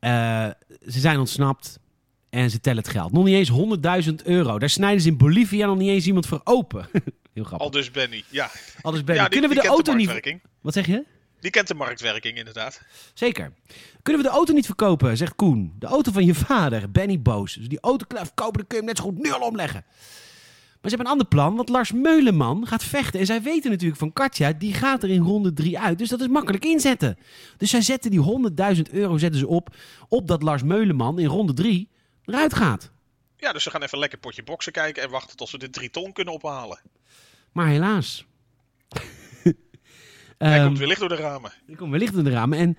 Uh, ze zijn ontsnapt en ze tellen het geld. Nog niet eens 100.000 euro. Daar snijden ze in Bolivia nog niet eens iemand voor open. Heel grappig. Al dus Benny, ja. Al dus Benny. Ja, die, Kunnen we de auto de niet... Wat zeg je? Die kent de marktwerking inderdaad. Zeker. Kunnen we de auto niet verkopen, zegt Koen. De auto van je vader, Benny boos. Dus die auto verkopen, dan kun je hem net zo goed nu al omleggen. Maar ze hebben een ander plan, want Lars Meuleman gaat vechten. En zij weten natuurlijk van Katja, die gaat er in ronde 3 uit. Dus dat is makkelijk inzetten. Dus zij zetten die 100.000 euro zetten ze op, op dat Lars Meuleman in ronde 3 eruit gaat. Ja, dus we gaan even lekker potje boksen kijken en wachten tot we de 3 ton kunnen ophalen. Maar helaas. Hij um, komt weer licht door de ramen. Hij komt weer licht door de ramen. En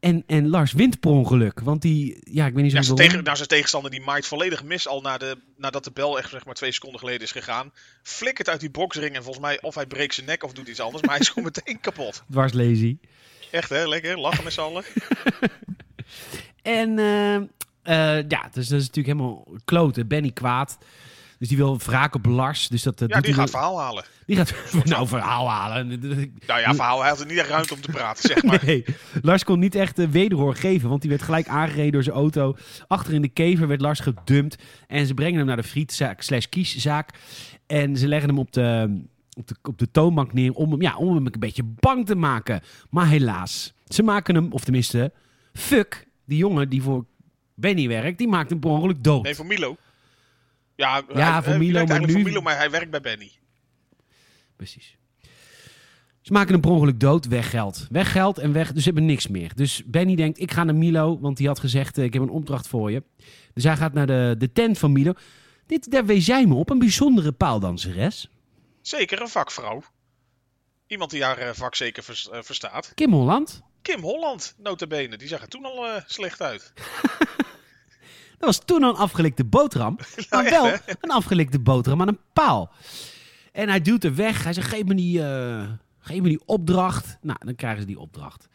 en, en Lars wint per ongeluk. Want die, ja, ik weet niet zo ja, zijn, tegen, nou, zijn tegenstander die maait volledig mis al na de, nadat de bel echt zeg maar twee seconden geleden is gegaan. Flikkert uit die boxring en volgens mij of hij breekt zijn nek of doet iets anders. Maar hij is gewoon meteen kapot. Dwars lazy. Echt hè, lekker. Lachen met z'n allen. en uh, uh, ja, dus dat is natuurlijk helemaal kloten. Benny kwaad. Dus die wil wraak op Lars. Dus dat, ja, die, die gaat verhaal halen. Die gaat nou verhaal halen. Nou ja, verhaal. Hij had er niet echt ruimte om te praten, zeg maar. nee, Lars kon niet echt uh, wederhoor geven. Want die werd gelijk aangereden door zijn auto. Achter in de kever werd Lars gedumpt. En ze brengen hem naar de frietzaak slash kieszaak. En ze leggen hem op de, op de, op de toonbank neer om hem, ja, om hem een beetje bang te maken. Maar helaas, ze maken hem, of tenminste, fuck, die jongen die voor Benny werkt, die maakt hem per ongeluk dood. Nee, voor Milo. Ja, ja hij, voor Milo, maar nu... voor Milo, maar hij werkt bij Benny. Precies. Ze maken hem per ongeluk dood, weggeld. Weggeld en weg, dus ze hebben niks meer. Dus Benny denkt, ik ga naar Milo, want die had gezegd, eh, ik heb een opdracht voor je. Dus hij gaat naar de, de tent van Milo. Dit, daar wees jij me op, een bijzondere paaldanseres. Zeker, een vakvrouw. Iemand die haar uh, vak zeker uh, verstaat. Kim Holland. Kim Holland, notabene. Die zag er toen al slecht uit. Dat was toen een afgelikte boterham. Maar wel een afgelikte boterham aan een paal. En hij duwt er weg. Hij zegt, geef me die, uh, geef me die opdracht. Nou, dan krijgen ze die opdracht.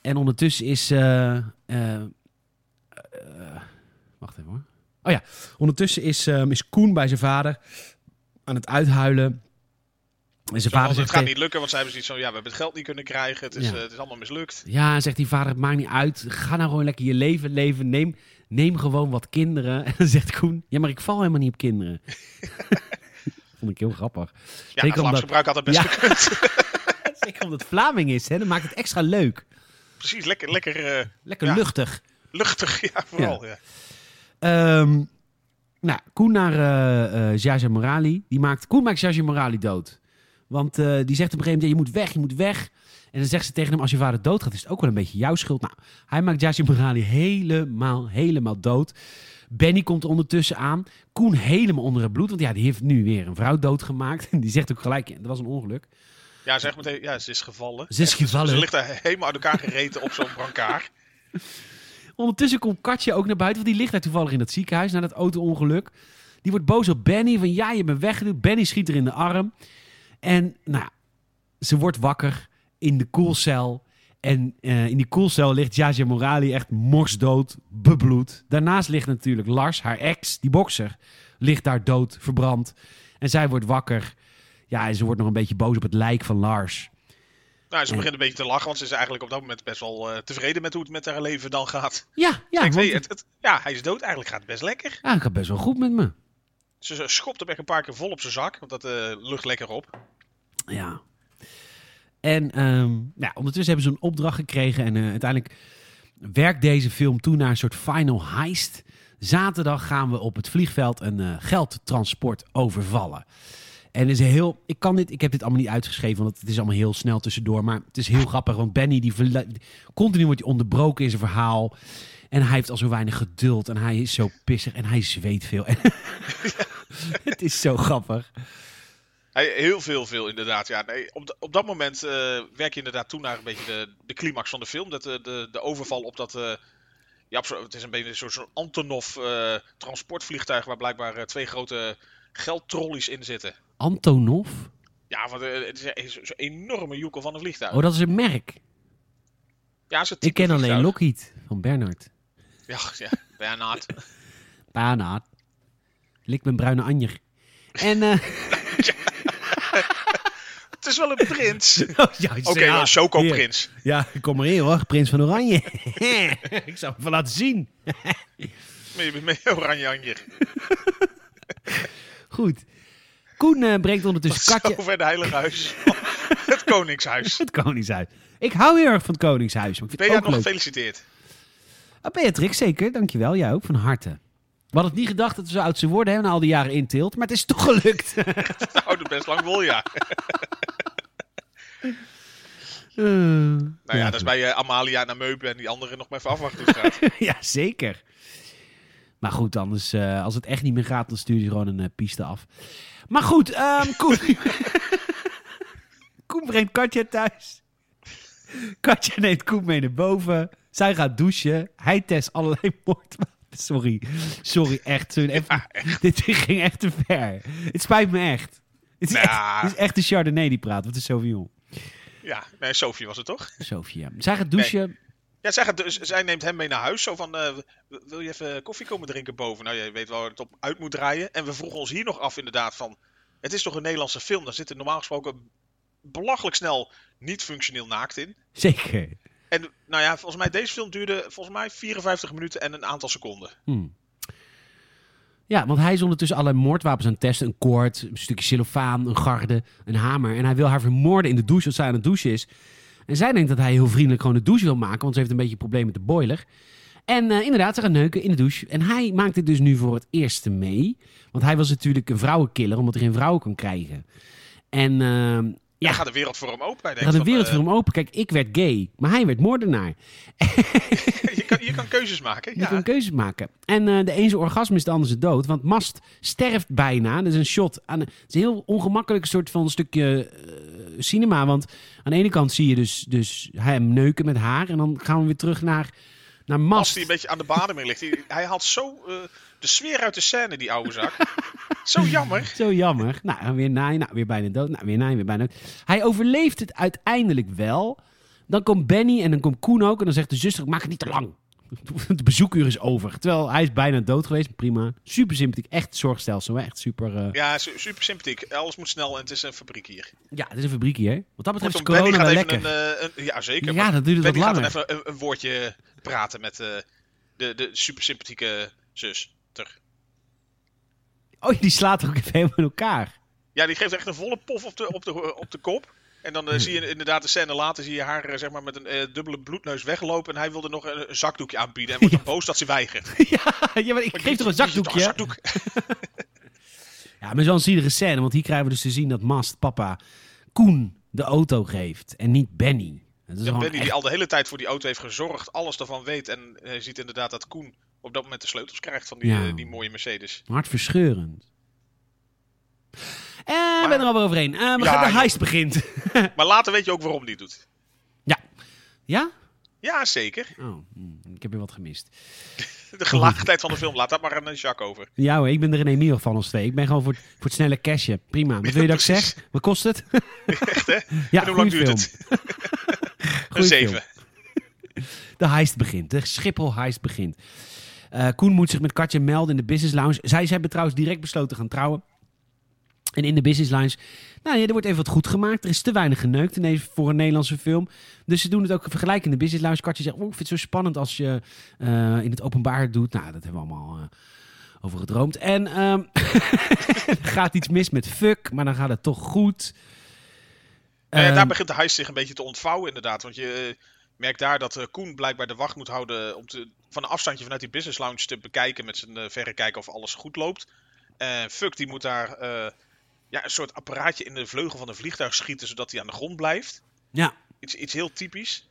En ondertussen is... Uh, uh, wacht even hoor. Oh ja, ondertussen is, is Koen bij zijn vader aan het uithuilen. En zijn vader zegt, het gaat niet lukken, want zij hebben zoiets van, ja, we hebben het geld niet kunnen krijgen. Het is, het is allemaal mislukt. Ja, en zegt die vader, het maakt niet uit. Ga nou gewoon lekker je leven leven. Neem, neem gewoon wat kinderen. En dan zegt Koen, ja, maar ik val helemaal niet op kinderen. vond ik heel grappig. Ja, Zeker omdat- gebruik had het best Ja. gekund. Zeker omdat het Vlaming is, hè? dat maakt het extra leuk. Precies, lekker, lekker eh, Lekker Ja. luchtig. luchtig. Ja, vooral. Ja. Ehm, nou, Koen naar Jaja Morali. Die maakt, Koen maakt Jaja Morali dood. Want die zegt op een gegeven moment, je moet weg, je moet weg. En dan zegt ze tegen hem, als je vader doodgaat, is het ook wel een beetje jouw schuld. Nou, hij maakt Jaja Morali helemaal, helemaal dood. Benny komt er ondertussen aan. Koen helemaal onder het bloed, want ja, die heeft nu weer een vrouw doodgemaakt. En die zegt ook gelijk, dat was een ongeluk. Ja, zeg meteen, ja, ze is gevallen. Ze is Echt, gevallen. Ze ligt daar helemaal uit elkaar gereten op zo'n brancard. Ondertussen komt Katje ook naar buiten, want die ligt daar toevallig in dat ziekenhuis na dat auto-ongeluk. Die wordt boos op Benny, van ja, je bent weggeduwd. Benny schiet er in de arm. En nou, ze wordt wakker in de koelcel. En eh, in die koelcel ligt Jaja Morali echt morsdood, bebloed. Daarnaast ligt natuurlijk Lars, haar ex, die bokser, ligt daar dood, verbrand. En zij wordt wakker. Ja, en ze wordt nog een beetje boos op het lijk van Lars. Nou, ze begint een beetje te lachen, want ze is eigenlijk op dat moment best wel eh, tevreden met hoe het met haar leven dan gaat. Ja, ja, Kijk, want, hey, het, het- ja, hij is dood. Eigenlijk gaat het best lekker. ja, het gaat best wel goed met me. Ze ze schopt hem echt een paar keer vol op zijn zak, want dat eh, lucht lekker op. Ja. En ehm, ondertussen hebben ze een opdracht gekregen. En eh, uiteindelijk werkt deze film toe naar een soort final heist. Zaterdag gaan we op het vliegveld een eh, geldtransport overvallen. En is heel, ik kan dit, ik heb dit allemaal niet uitgeschreven, want het is allemaal heel snel tussendoor. Maar het is heel grappig, want Benny die continu wordt onderbroken in zijn verhaal. En hij heeft al zo weinig geduld en hij is zo pissig en hij zweet veel. het is zo grappig. Hij, heel veel, veel inderdaad. Ja, nee, op, op dat moment eh, werk je inderdaad toe naar een beetje de, de climax van de film. Dat, eh, de, de overval op dat... eh, ja, het is een beetje zo'n zo'n Antonov eh, transportvliegtuig waar blijkbaar twee grote geldtrollies in zitten. Antonov? Ja, want het is een- zo'n enorme joekel van een vliegtuig. Oh, dat is een merk. ja, is een Ik ken alleen. Lockheed van Bernard. Ja, ja, Bernhard. Bernard. Lik mijn bruine anjer. En, het is wel een prins. oh, ja, Oké, ja, een Choco hier. prins. Ja, kom maar hier hoor, prins van Oranje. ik zou hem even laten zien. Met je oranje anjer. Goed. Koen eh, brengt ondertussen Katje... Over het heilige huis. het koningshuis. Het Koningshuis. Ik hou heel erg van het Koningshuis. Maar ik vind Ben jij nog leuk. gefeliciteerd? Ah, Beatrix, zeker. Dankjewel. Jij ook, van harte. We hadden het niet gedacht dat we zo oud zou worden, hè, na al die jaren in Tilt. Maar het is toch gelukt. Nou, dat best lang vol, ja. Eh, Nou ja, dat is bij eh, Amalia en Meupen en die anderen nog maar even afwachten ja, zeker. Maar goed, anders, eh, als het echt niet meer gaat, dan stuur je gewoon een piste af. Maar goed, ehm Koen... Koen brengt Katja thuis. Katja neemt Koen mee naar boven. Zij gaat douchen. Hij test allerlei moordwapens. Sorry, sorry, echt. Even- Dit ging echt te ver. Het spijt me echt. Het is, echt, het is echt de Chardonnay die praat, want het is Sauvignon. Ja, nee, Sophie was het toch? Sofia. Zij gaat douchen. Ja, zij, gaat dus, zij neemt hem mee naar huis. Zo van, eh, wil je even koffie komen drinken boven? Nou, je weet waar het op uit moet draaien. En we vroegen ons hier nog af inderdaad van... Het is toch een Nederlandse film? Daar zit er normaal gesproken belachelijk snel niet functioneel naakt in. Zeker. En nou ja, volgens mij, deze film duurde volgens mij 54 minuten en een aantal seconden. Hmm. Ja, want hij is ondertussen allerlei moordwapens aan het testen. Een koord, een stukje cellofaan, een garde, een hamer. En hij wil haar vermoorden in de douche als zij aan het douchen is. En zij denkt dat hij heel vriendelijk gewoon de douche wil maken, want ze heeft een beetje een probleem met de boiler. En eh, inderdaad, ze gaan neuken in de douche. En hij maakt het dus nu voor het eerste mee. Want hij was natuurlijk een vrouwenkiller, omdat hij geen vrouwen kon krijgen. En ehm, Ja. Dan gaat de wereld voor hem open. Denkt gaat van, wereld eh, voor hem open. Kijk, ik werd gay, maar hij werd moordenaar. je, kan, je kan keuzes maken. Je Ja. kan keuzes maken. En eh, de ene zijn orgasme is de andere zijn dood. Want Mast sterft bijna. Dat is een shot. Aan, het is een heel ongemakkelijk soort van stukje eh, cinema. Want aan de ene kant zie je dus, dus hem neuken met haar. En dan gaan we weer terug naar, naar Mast. hij een beetje aan de bademing ligt. Hij, hij haalt zo eh, de sfeer uit de scène, die oude zak. zo jammer. Zo jammer. Nou, weer naaien. Nou, weer bijna dood. Nou, weer naaien, weer bijna dood. Hij overleeft het uiteindelijk wel. Dan komt Benny en dan komt Koen ook. En dan zegt de zuster, maak het niet te lang. Het bezoekuur is over. Terwijl hij is bijna dood geweest. Prima. Super sympathiek. Echt zorgstelsel. Echt super... eh, Ja, su- super sympathiek. Alles moet snel en het is een fabriek hier. Ja, het is een fabriek hier. Wat dat betreft is Benny corona gaat wel even lekker. een, eh, een... Ja, zeker. Ja, dat duurt het wat Benny gaat langer. even een, een woordje praten met eh, de, de super sympathieke zus. Oh, die slaat ook even helemaal in elkaar. Ja, die geeft echt een volle pof op de, op de, op de kop. En dan eh, zie je inderdaad de scène later, zie je haar eh, zeg maar, met een eh, dubbele bloedneus weglopen. En hij wilde nog een, een zakdoekje aanbieden. En wordt dan boos dat ze weigert. ja, ja, maar ik Maar geef toch een dit is toch zakdoekje? zakdoek? Ja, maar zo'n zielige scène, want hier krijgen we dus te zien dat Mast, papa, Koen de auto geeft en niet Benny. Dat is Ja, Benny echt- die al de hele tijd voor die auto heeft gezorgd, alles ervan weet. En ziet inderdaad dat Koen op dat moment de sleutels krijgt van die, Ja. eh, die mooie Mercedes. hartverscheurend. En we ben er alweer overheen. Eh, we Ja, gaan, de heist begint. Maar later weet je ook waarom die doet. ja. Ja? Ja, zeker. Oh, hm, ik heb weer wat gemist. De gelaagdheid van de film, laat dat maar aan eh, Jacques over. Ja hoor, ik ben er in Emiel van ons twee. Ik ben gewoon voor, het- voor het snelle cashje. Prima. Wat wil je dat ik zeg? Wat kost het? Echt hè? ja, en hoe lang duurt het? Een 7. De heist begint. De Schiphol heist begint. Eh, Koen moet zich met Katje melden in de business lounge. Zij, hebben trouwens direct besloten te gaan trouwen. En in de business lounge, nou ja, er wordt even wat goed gemaakt. Er is te weinig geneukt voor een Nederlandse film. Dus ze doen het ook vergelijken in de business lounge. Katje zegt, oh, ik vind het zo spannend als je eh, in het openbaar doet. Nou, dat hebben we allemaal eh, over gedroomd. En ehm, er gaat iets mis met fuck, maar dan gaat het toch goed. Nou ja, Ehm, daar begint de heist zich een beetje te ontvouwen inderdaad. Want je merkt daar dat eh, Koen blijkbaar de wacht moet houden om te, van een afstandje vanuit die business lounge te bekijken met zijn eh, verrekijker of alles goed loopt. En Fuck die moet daar eh, ja, een soort apparaatje in de vleugel van een vliegtuig schieten zodat hij aan de grond blijft. ja, Iets, iets heel typisch.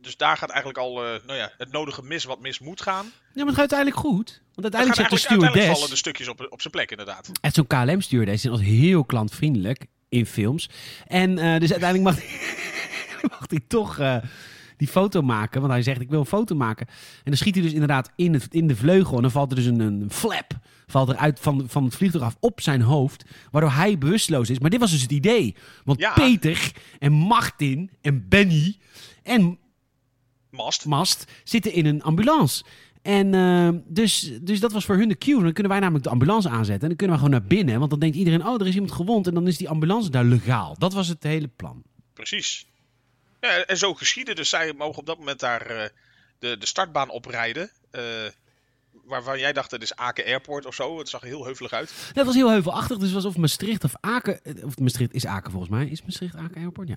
Dus daar gaat eigenlijk al nou ja, het nodige mis wat mis moet gaan. ja, maar het gaat uiteindelijk goed. Want uiteindelijk zegt de eigenlijk, uiteindelijk stewardess... vallen de stukjes op, op zijn plek inderdaad. Echt zo'n KLM-stewardess is altijd heel klantvriendelijk in films. En dus uiteindelijk mag, mag hij toch eh, die foto maken. Want hij zegt, ik wil een foto maken. En dan schiet hij dus inderdaad in, het, in de vleugel. En dan valt er dus een, een flap valt er uit van, van het vliegtuig af op zijn hoofd. Waardoor hij bewusteloos is. Maar dit was dus het idee. Want Ja. Peter en Martin en Benny en Mast. mast zitten in een ambulance. En eh, dus, dus dat was voor hun de cue. Dan kunnen wij namelijk de ambulance aanzetten. En dan kunnen we gewoon naar binnen. Want dan denkt iedereen, oh, er is iemand gewond. En dan is die ambulance daar legaal. Dat was het hele plan. Precies. Ja, en zo geschieden. Dus zij mogen op dat moment daar eh, de, de startbaan oprijden. eh waarvan jij dacht, het is Aken Airport of zo. Het zag heel heuvelig uit. Dat was heel heuvelachtig. Dus het was of Maastricht of Aken. eh, Of Maastricht is Aken volgens mij. Is Maastricht Aken Airport? Ja.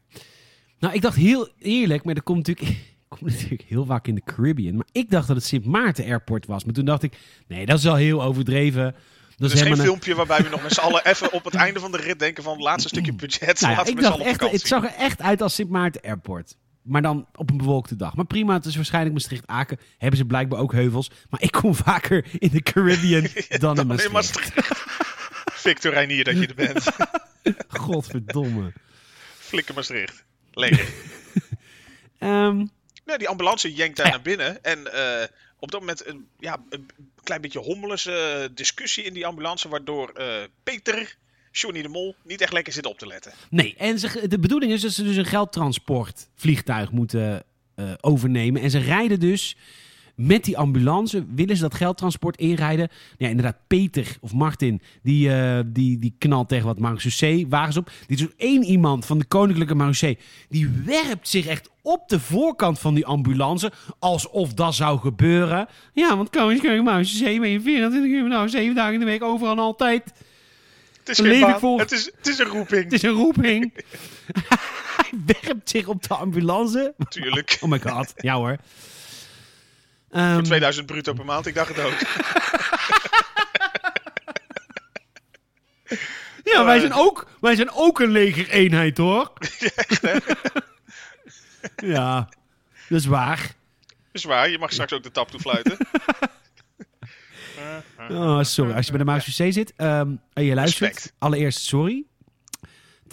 Nou, ik dacht heel eerlijk, maar dat komt natuurlijk, komt natuurlijk heel vaak in de Caribbean. Maar ik dacht dat het Sint Maarten Airport was. Maar toen dacht ik, nee, dat is wel heel overdreven. Er is is geen een- filmpje waarbij we nog met z'n allen even op het einde van de rit denken van... laatste stukje budget, Nou ja, laten ik we met z'n dacht echt, het zag er echt uit als Sint Maarten Airport. Maar dan op een bewolkte dag. Maar prima, het is waarschijnlijk Maastricht-Aken. Hebben ze blijkbaar ook heuvels. Maar ik kom vaker in de Caribbean dan in Maastricht. in Maastricht. Victor Reinier dat je er bent. Godverdomme. Flikker Maastricht. Ehm, Ja, die ambulance jenkt daar Ja. naar binnen. En eh, op dat moment een, ja, een klein beetje hommelese eh, discussie in die ambulance. Waardoor eh, Peter, Johnny de Mol, niet echt lekker zit op te letten. nee, en ze, de bedoeling is dat ze dus een geldtransportvliegtuig moeten eh, overnemen. En ze rijden dus met die ambulance, willen ze dat geldtransport inrijden. Ja, inderdaad, Peter of Martin, die, eh, die, die knalt tegen wat marechaussee wagens op. Dit is ook één iemand van de koninklijke marechaussee. Die werpt zich echt op de voorkant van die ambulance, alsof dat zou gebeuren. Ja, want koninklijke marechaussee ben je 24 uur, nou 7 dagen in de week, overal en altijd. Het is geen baan. Het, is, het is een roeping. Het is een roeping. Hij werpt zich op de ambulance. Natuurlijk. Oh my god, ja hoor. Ehm, Voor 2000 bruto per maand, ik dacht het ook. ja, wij zijn, ook, wij zijn ook een legereenheid hoor. ja, dat is waar. is waar, je mag straks ook de tap toefluiten. Oh, sorry, als je bij de Marseillais zit ehm, en je luistert. Respect. Allereerst sorry.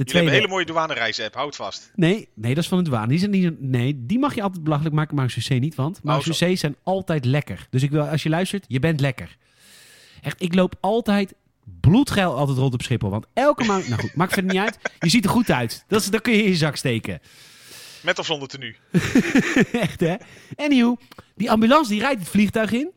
Jullie hebben een hele mooie douanereis-app, houd vast. nee, nee, dat is van de douane. Die zijn niet, nee, die mag je altijd belachelijk maken, Marseillais niet. Want zo. Marseillais zijn altijd lekker. Dus ik wil, als je luistert, je bent lekker. Echt, ik loop altijd bloedgeil altijd rond op Schiphol. Want elke maand, nou goed, maakt verder niet uit. Je ziet er goed uit. Dat, is, dat kun je in je zak steken. Met of zonder tenue. Echt, hè? Anyhow, die ambulance die rijdt het vliegtuig in.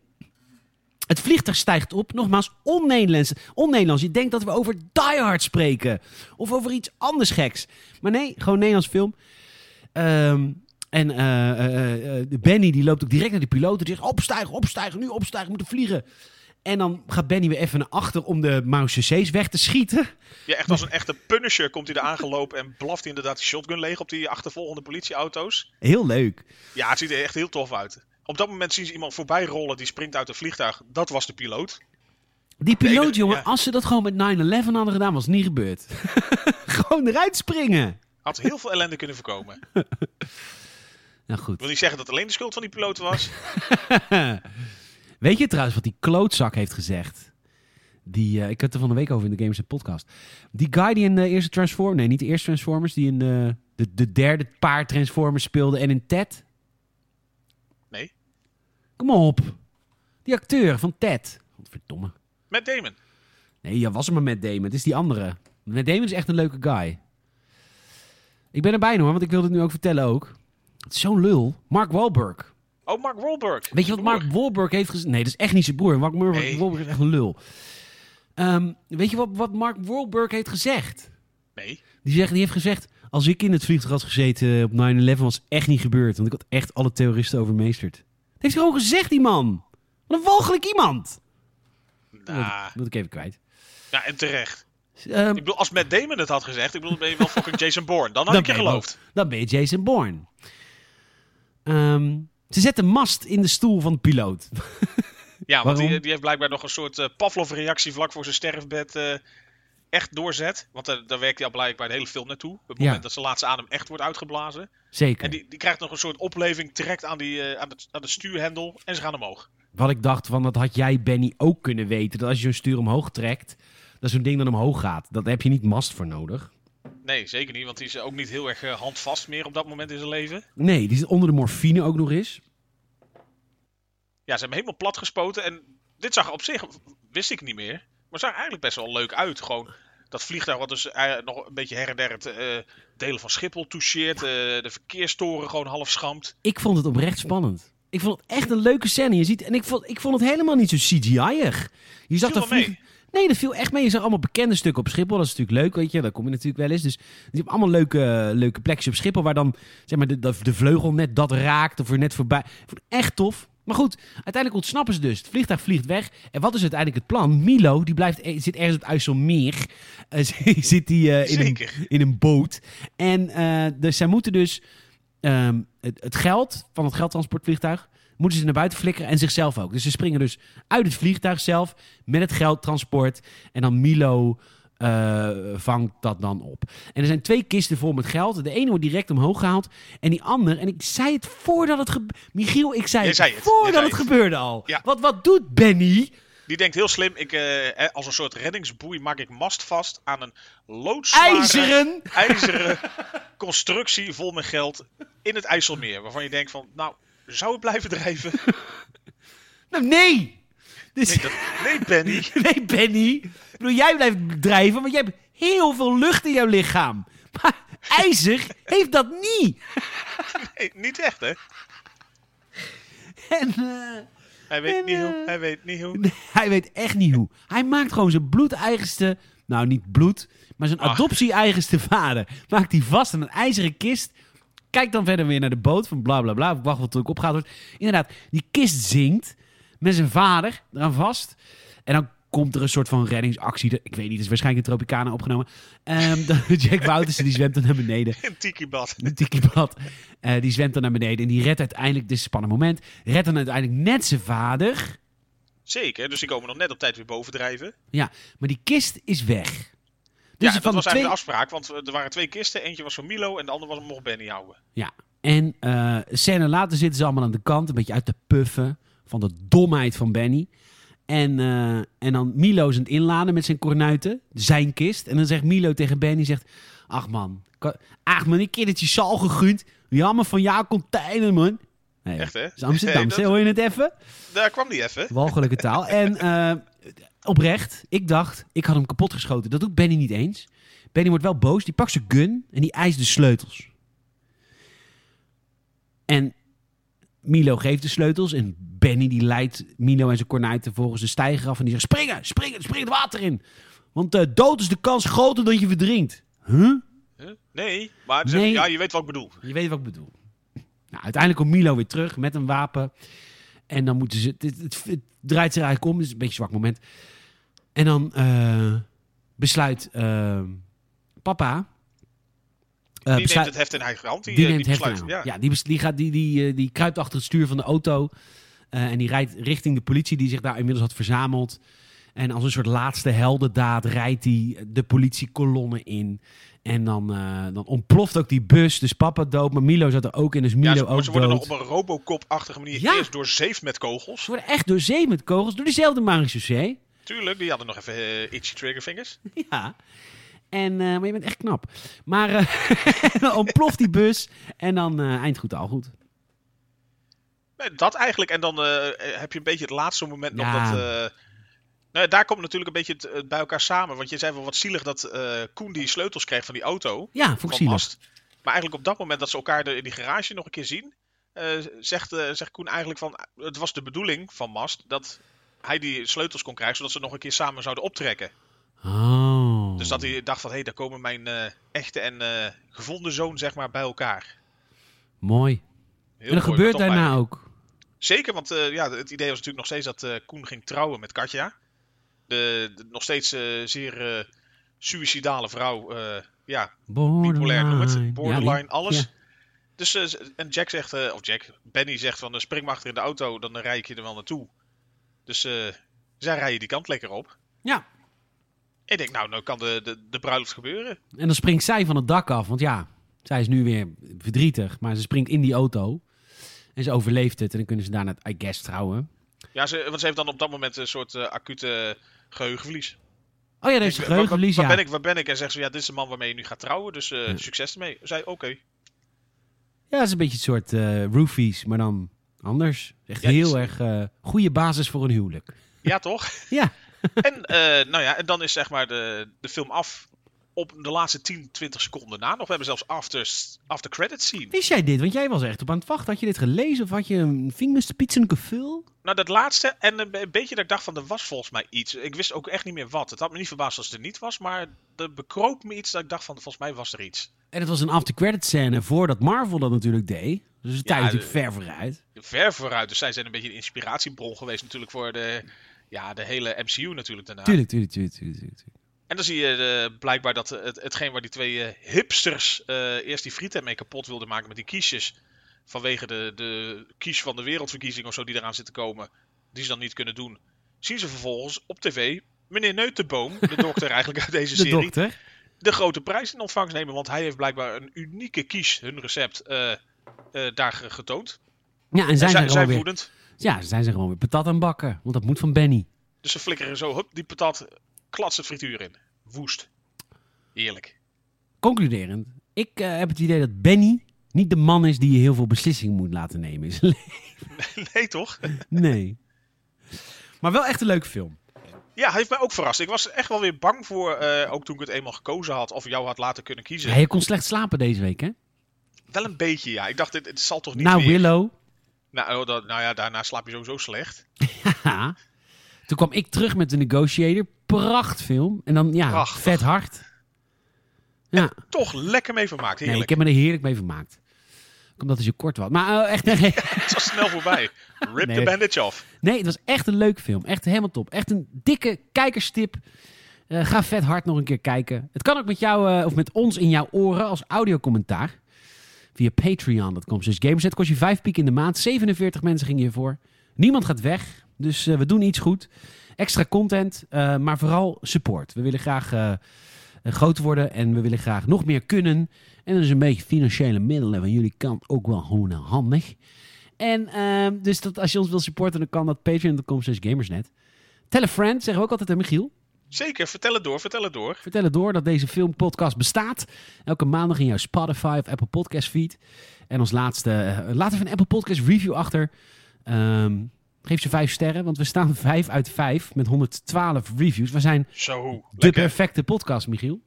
Het vliegtuig stijgt op. Nogmaals, on-Nederlands. Je denkt dat we over Die Hard spreken. Of over iets anders geks. Maar nee, gewoon Nederlands film. Ehm, en eh, eh, eh, Benny die loopt ook direct naar de piloot. Die zegt, opstijgen, opstijgen, nu opstijgen, we moeten vliegen. En dan gaat Benny weer even naar achter om de Mouse weg te schieten. Ja, echt als een echte punisher komt hij er aangelopen en blaft hij inderdaad die shotgun leeg op die achtervolgende politieauto's. Heel leuk. Ja, het ziet er echt heel tof uit. Op dat moment zien ze iemand voorbij rollen die springt uit een vliegtuig. Dat was de piloot. Die piloot, jongen, ja. als ze dat gewoon met 9-11 hadden gedaan, was het niet gebeurd. gewoon eruit springen. Had heel veel ellende kunnen voorkomen. Nou Ik goed. wil niet zeggen dat alleen de schuld van die piloot was. Weet je trouwens wat die klootzak heeft gezegd? Die, eh, ik had het er van de week over in de Games Podcast. Die guy die in de eerste Transformers... Nee, niet de eerste Transformers. Die in de, de, de derde paar Transformers speelde. En in Ted. Kom op. Die acteur van Ted. Godverdomme. met Damon. Nee, ja, was er maar met Damon. Het is die andere. Met Damon is echt een leuke guy. Ik ben erbij hoor, want ik wilde het nu ook vertellen ook. Het is zo'n lul. Mark Wahlberg. Oh, Mark Wahlberg. Weet je wat Mark Wahlberg heeft gezegd? Nee, dat is echt niet zijn broer. Mark Wahlberg, Nee. Wahlberg is echt een lul. Ehm, weet je wat, wat Mark Wahlberg heeft gezegd? Nee. Die, zegt, die heeft gezegd... Als ik in het vliegtuig had gezeten op 9-11 was echt niet gebeurd. Want ik had echt alle terroristen overmeesterd. Heeft hij gewoon gezegd, die man. Wat een walgelijk iemand. Dat ik- Nou, wil ik even kwijt. ja, en terecht. Ehm, Ik bedoel, als Matt Damon het had gezegd, ik bedoel, ben je wel fucking Jason Bourne. Dan had Dan ik je geloofd. dan ben je Jason Bourne. Ehm, ze zetten mast in de stoel van de piloot. Ja, want die, die heeft blijkbaar nog een soort eh, Pavlov-reactie vlak voor zijn sterfbed eh, echt doorzet. Want eh, daar werkt hij al blijkbaar de hele film naartoe. Op het Ja. moment dat zijn laatste adem echt wordt uitgeblazen. Zeker. En die, die krijgt nog een soort opleving, trekt aan, die, eh, aan, het, aan de stuurhendel en ze gaan omhoog. Wat ik dacht van, dat had jij Benny ook kunnen weten. Dat als je zo'n stuur omhoog trekt, dat zo'n ding dan omhoog gaat. Daar heb je niet mast voor nodig. Nee, zeker niet, want die is ook niet heel erg eh, handvast meer op dat moment in zijn leven. Nee, die zit onder de morfine ook nog eens. Ja, ze hebben hem helemaal plat gespoten en dit zag op zich, wist ik niet meer, maar zag eigenlijk best wel leuk uit. Gewoon dat vliegtuig wat dus eh, nog een beetje her en der het eh, delen van Schiphol toucheert, eh, de verkeerstoren gewoon half schampt. Ik vond het oprecht spannend. Ik vond het echt een leuke scène. Je ziet, en ik vond, ik vond het helemaal niet zo CGI-ig. Je zag dat vlieg- Nee, dat viel echt mee. Je zag allemaal bekende stukken op Schiphol. Dat is natuurlijk leuk, weet je. Daar kom je natuurlijk wel eens. Dus je hebt allemaal leuke, leuke plekjes op Schiphol... waar dan zeg maar, de, de, de vleugel net dat raakt of er net voorbij... Ik vond het echt tof. Maar goed, uiteindelijk ontsnappen ze dus. Het vliegtuig vliegt weg. En wat is uiteindelijk het plan? Milo, die blijft, eh, zit ergens op het IJsselmeer. Eh, zit die, eh, in, een, in een boot. En eh, dus zij moeten dus ehm, het, het geld van het geldtransportvliegtuig moeten ze naar buiten flikkeren en zichzelf ook. Dus ze springen dus uit het vliegtuig zelf met het geldtransport en dan Milo eh, vangt dat dan op. En er zijn twee kisten vol met geld. De ene wordt direct omhoog gehaald en die andere, en ik zei het voordat het gebeurde. Michiel, ik zei het, zei het, voordat zei het het. gebeurde al. Ja. Wat, wat doet Benny? Die denkt heel slim, ik, eh, als een soort reddingsboei maak ik mast vast aan een loodzware... IJzeren! ijzeren constructie vol met geld in het IJsselmeer. Waarvan je denkt van, nou, zou het blijven drijven? Nou, nee! Dus, Nee, dat, nee Benny. Nee, Benny. Ik bedoel, jij blijft drijven, want jij hebt heel veel lucht in jouw lichaam. Maar ijzer heeft dat niet. Nee, niet echt, hè? En eh, Hij weet En, niet hoe, eh, hij weet niet hoe. nee, hij weet echt niet hoe. Hij maakt gewoon zijn bloedeigenste... Nou, niet bloed, maar zijn adoptie-eigenste vader. Maakt hij vast aan een ijzeren kist. Kijk dan verder weer naar de boot van bla bla bla. Wacht wat er ook opgehaald wordt. Inderdaad, die kist zinkt met zijn vader eraan vast. En dan komt er een soort van reddingsactie. Ik weet niet, het is waarschijnlijk in Tropicana opgenomen. Ehm, Jack Woutersen die zwemt dan naar beneden. Een tiki-bad. Een tikkiebad. Eh die zwemt dan naar beneden. En die redt uiteindelijk, dit is een spannend moment. Redt dan uiteindelijk net zijn vader. Zeker, dus die komen nog net op tijd weer bovendrijven. Ja, maar die kist is weg. Dus ja, van dat was eigenlijk twee... de afspraak, want eh, er waren twee kisten. Eentje was voor Milo en de andere was mocht Benny houden. Ja, en eh scène later zitten ze allemaal aan de kant. Een beetje uit te puffen van de domheid van Benny. En, eh, en dan Milo is aan het inladen met zijn kornuiten. Zijn kist. En dan zegt Milo tegen Benny, zegt... Ach man, ach man, ik keer dat je zal gegund. Jammer van jouw container, man. Nee, Echt, hè? Is Amsterdam. Dat- Hoor je het even? Daar kwam die even. Walgelijke taal. En eh, oprecht, ik dacht, ik had hem kapot geschoten. Dat doet Benny niet eens. Benny wordt wel boos. Die pakt zijn gun en die eist de sleutels. En Milo geeft de sleutels. En Benny die leidt Milo en zijn kornuiten volgens de steiger af. En die zegt, springen, springen, spring het water in. Want eh, dood is de kans groter dat je verdrinkt. Huh? Nee, maar Nee. ja, je weet wat ik bedoel. Je weet wat ik bedoel. Nou, uiteindelijk komt Milo weer terug met een wapen. En dan moeten ze... Het, het, het draait zich eigenlijk om. Het is een beetje een zwak moment. En dan eh, besluit eh, papa... eh, die besluit- neemt het heft in eigen hand. Die, die eh, neemt die heft in. Ja. Ja, die, die, gaat, die, die, eh, die kruipt achter het stuur van de auto. eh, en die rijdt richting de politie die zich daar inmiddels had verzameld. En als een soort laatste heldendaad rijdt hij de politiekolonne in. En dan, eh, dan ontploft ook die bus. Dus papa dood. Maar Milo zat er ook in. Dus Milo Ja, ze, ook ze worden dood. nog op een Robocop-achtige manier Ja. eerst doorzeefd met kogels. Ze worden echt door zee met kogels. Door diezelfde marechaussee. Tuurlijk, die hadden nog even eh, itchy triggerfingers. Ja. En, eh, maar je bent echt knap. Maar eh, dan ontploft die bus. En dan eh, eind goed al goed. Nee, dat eigenlijk. En dan heb je een beetje het laatste moment nog dat... nou, daar komt natuurlijk een beetje het, het bij elkaar samen. Want je zei wel wat zielig dat Koen die sleutels kreeg van die auto. Ja, vond ik. Mast. Maar eigenlijk op dat moment dat ze elkaar in die garage nog een keer zien... zegt, zegt Koen eigenlijk van... Het was de bedoeling van Mast dat hij die sleutels kon krijgen... zodat ze nog een keer samen zouden optrekken. Oh. Dus dat hij dacht van... Hé, hey, daar komen mijn eh, echte en eh, gevonden zoon zeg maar bij elkaar. Mooi. Heel en dat mooi, gebeurt daarna ook. Zeker, want eh, ja, het idee was natuurlijk nog steeds dat Koen ging trouwen met Katja. De, de nog steeds zeer suïcidale vrouw. ja, bipolair noem het. Borderline, Ja, die- alles. ja. Dus, en Jack zegt, of Jack, Benny zegt van spring maar achter in de auto, dan rij ik je er wel naartoe. Dus zij rijden die kant lekker op. Ja. Ik denk, nou, nou kan de, de, de bruiloft gebeuren. En dan springt zij van het dak af. Want ja, zij is nu weer verdrietig. Maar ze springt in die auto. En ze overleeft het. En dan kunnen ze daarna, I guess, trouwen. Ja, ze, want ze heeft dan op dat moment een soort eh, acute geheugenverlies. Oh ja, dat is Ik- een waar- geheugenverlies, waar, ja. waar ben ik, waar ben ik? En zegt ze, ja, dit is de man waarmee je nu gaat trouwen, dus eh, Ja. succes ermee. Zei, oké. Ja, dat is een beetje een soort eh roofies, maar dan anders. Echt Ja, heel erg goede basis voor een huwelijk. Ja, toch? Ja. En, eh, nou ja, en dan is zeg maar de, de film af op de laatste 10, 20 seconden na nog. We hebben zelfs after, after credit scene. Wist jij dit? Want jij was echt op aan het wachten. Had je dit gelezen of had je een vingerspitsengevoel? Nou, dat laatste en een, be- een beetje dat ik dacht van, er was volgens mij iets. Ik wist ook echt niet meer wat. Het had me niet verbaasd als het er niet was, maar er bekroop me iets dat ik dacht van, volgens mij was er iets. En het was een after-credit scène voordat Marvel dat natuurlijk deed. Dus de tijd Ja, natuurlijk ver vooruit. Ver vooruit, dus zij zijn een beetje een inspiratiebron geweest natuurlijk voor de, ja, de hele MCU natuurlijk daarna. Tuurlijk, tuurlijk, tuurlijk, tuurlijk. tuurlijk. En dan zie je eh, blijkbaar dat het, hetgeen waar die twee eh, hipsters eh, eerst die frieten mee kapot wilden maken met die kiesjes. Vanwege de, de kies van de wereldverkiezing of zo die eraan zit te komen. Die ze dan niet kunnen doen. Zien ze vervolgens op tv meneer Neutenboom, de dokter eigenlijk uit deze De serie, dokter. de grote prijs in ontvangst nemen. Want hij heeft blijkbaar een unieke kies, hun recept, eh, eh, daar ge- getoond. Ja, en En zijn zij, ze zij weer... Ja, zijn ze gewoon weer patat aan bakken. Want dat moet van Benny. Dus ze flikkeren zo, hup, die patat, klats het frituur in. Woest. Heerlijk. Concluderend. Ik eh, heb het idee dat Benny niet de man is die je heel veel beslissingen moet laten nemen. in zijn leven. nee, toch? nee. Maar wel echt een leuke film. Ja, hij heeft mij ook verrast. Ik was echt wel weer bang voor, eh, ook toen ik het eenmaal gekozen had, of jou had laten kunnen kiezen. Ja, je kon slecht slapen deze week, hè? Wel een beetje, ja. Ik dacht, dit, het zal toch niet Nou. Willow. Nou, oh, dat, nou ja, daarna slaap je sowieso slecht. Toen kwam ik terug met The Negotiator. Prachtfilm. En dan, ja, Prachtig. vet hard. Ja, Toch lekker mee vermaakt, nee, heerlijk. ik heb me er heerlijk mee vermaakt. Ook Omdat het zo kort was. Maar eh, echt, nee, Het was snel voorbij. Rip Nee. the bandage off. nee, het was echt een leuke film. Echt helemaal top. Echt een dikke kijkerstip. Eh, ga vet hard nog een keer kijken. Het kan ook met jou, eh, of met ons in jouw oren als audiocommentaar. Via patreon.com. Dus Gamerset kost je 5 piek in de maand. 47 mensen gingen hiervoor. Niemand gaat weg. Dus eh, we doen iets goed. Extra content, eh, maar vooral support. We willen graag eh, groot worden en we willen graag nog meer kunnen. En dan is een beetje financiële middelen van jullie kant ook wel gewoon handig. En ehm, dus dat als je ons wil supporten, dan kan dat patreon.com slash gamersnet. Tell a friend, zeggen we ook altijd aan Michiel. Zeker, vertel het door, vertel het door. Vertel het door dat deze filmpodcast bestaat. Elke maandag in jouw Spotify of Apple Podcast feed. En als laatste, eh, laat even een Apple Podcast review achter. Ehm, geef ze vijf sterren, want we staan vijf uit vijf met 112 reviews. We zijn Zo, de lekker. perfecte podcast, Michiel.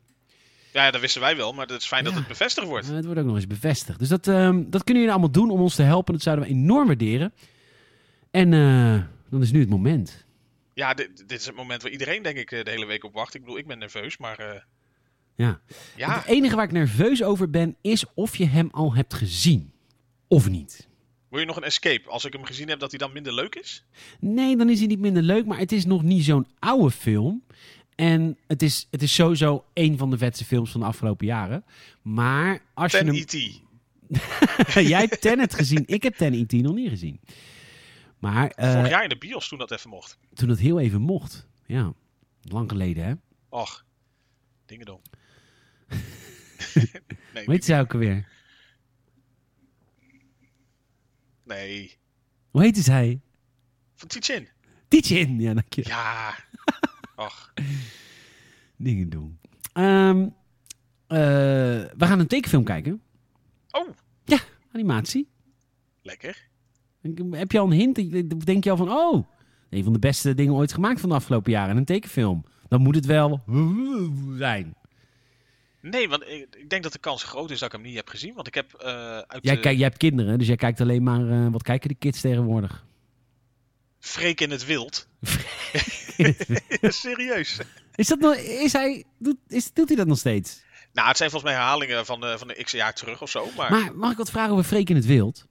Ja, dat wisten wij wel, maar het is fijn dat het bevestigd wordt. Het wordt ook nog eens bevestigd. Dus dat, ehm, dat kunnen jullie allemaal doen om ons te helpen. Dat zouden we enorm waarderen. En eh, dan is nu het moment. Ja, dit, dit is het moment waar iedereen denk ik eh, de hele week op wacht. Ik bedoel, ik ben nerveus, maar eh, Ja. ja, Het enige waar ik nerveus over ben, is of je hem al hebt gezien. Of niet. Wil je nog een escape? Als ik hem gezien heb, dat hij dan minder leuk is? Nee, dan is hij niet minder leuk, maar het is nog niet zo'n oude film. En het is, het is sowieso een van de vetste films van de afgelopen jaren. Maar als je hem... E.T. Jij hebt Tenet gezien, ik heb Ten E.T. nog niet gezien. Maar eh, Vorig jaar in de bios toen dat even mocht. toen het heel even mocht. Ja, lang geleden hè. Och, dingedong. nee, Hoe heet zij ook alweer? nee. Hoe heette zij? Van Tietjen. Tietjen. Ja, dank je. Ja. Och. Dingen doen. Ehm, eh, we gaan een tekenfilm kijken. Oh, Animatie. lekker. Heb je al een hint? Denk je al van, oh, een van de beste dingen ooit gemaakt van de afgelopen jaren. Een tekenfilm. Dan moet het wel zijn. Nee, want ik, denk dat de kans groot is dat ik hem niet heb gezien. Want ik heb eh, uit Jij, de kijk, jij hebt kinderen, dus jij kijkt alleen maar... eh, wat kijken de kids tegenwoordig? Freek in het Wild. Serieus. Is dat nog... Is hij... Doet, is, doet hij dat nog steeds? Nou, het zijn volgens mij herhalingen van de, van de x jaar terug of zo. Maar, Maar mag ik wat vragen over Freek in het Wild?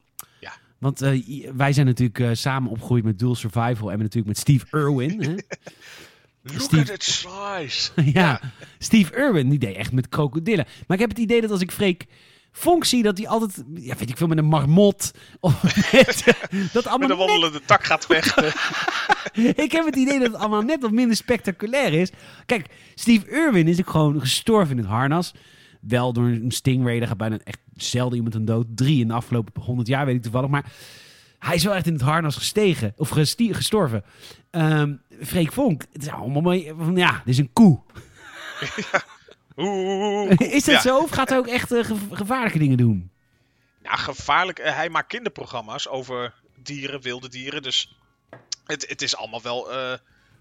Want eh, wij zijn natuurlijk eh, samen opgegroeid met Dual Survival en natuurlijk met Steve Irwin. Hè? look Steve- at it size. ja, Steve Irwin, die deed echt met krokodillen. Maar ik heb het idee dat als ik Freek Vonk zie, dat hij altijd, ja, weet ik veel, met een marmot. Of met, dat Met allemaal een net, wandelende tak gaat vechten. ik heb het idee dat het allemaal net wat minder spectaculair is. Kijk, Steve Irwin is ook gewoon gestorven in het harnas. Wel door een stingray, daar gaat bijna echt zelden iemand een dood. Drie in de afgelopen honderd jaar, weet ik toevallig. Maar hij is wel echt in het harnas gestegen, of gestorven. Ehm Freek Vonk, het is allemaal mee, van, ja, dit is een koe. Oeh. Is dat Ja. zo? Of gaat hij ook echt eh, gev- gevaarlijke dingen doen? Nou, gevaarlijk. Eh, hij maakt kinderprogramma's over dieren, wilde dieren. Dus het, het is allemaal wel eh,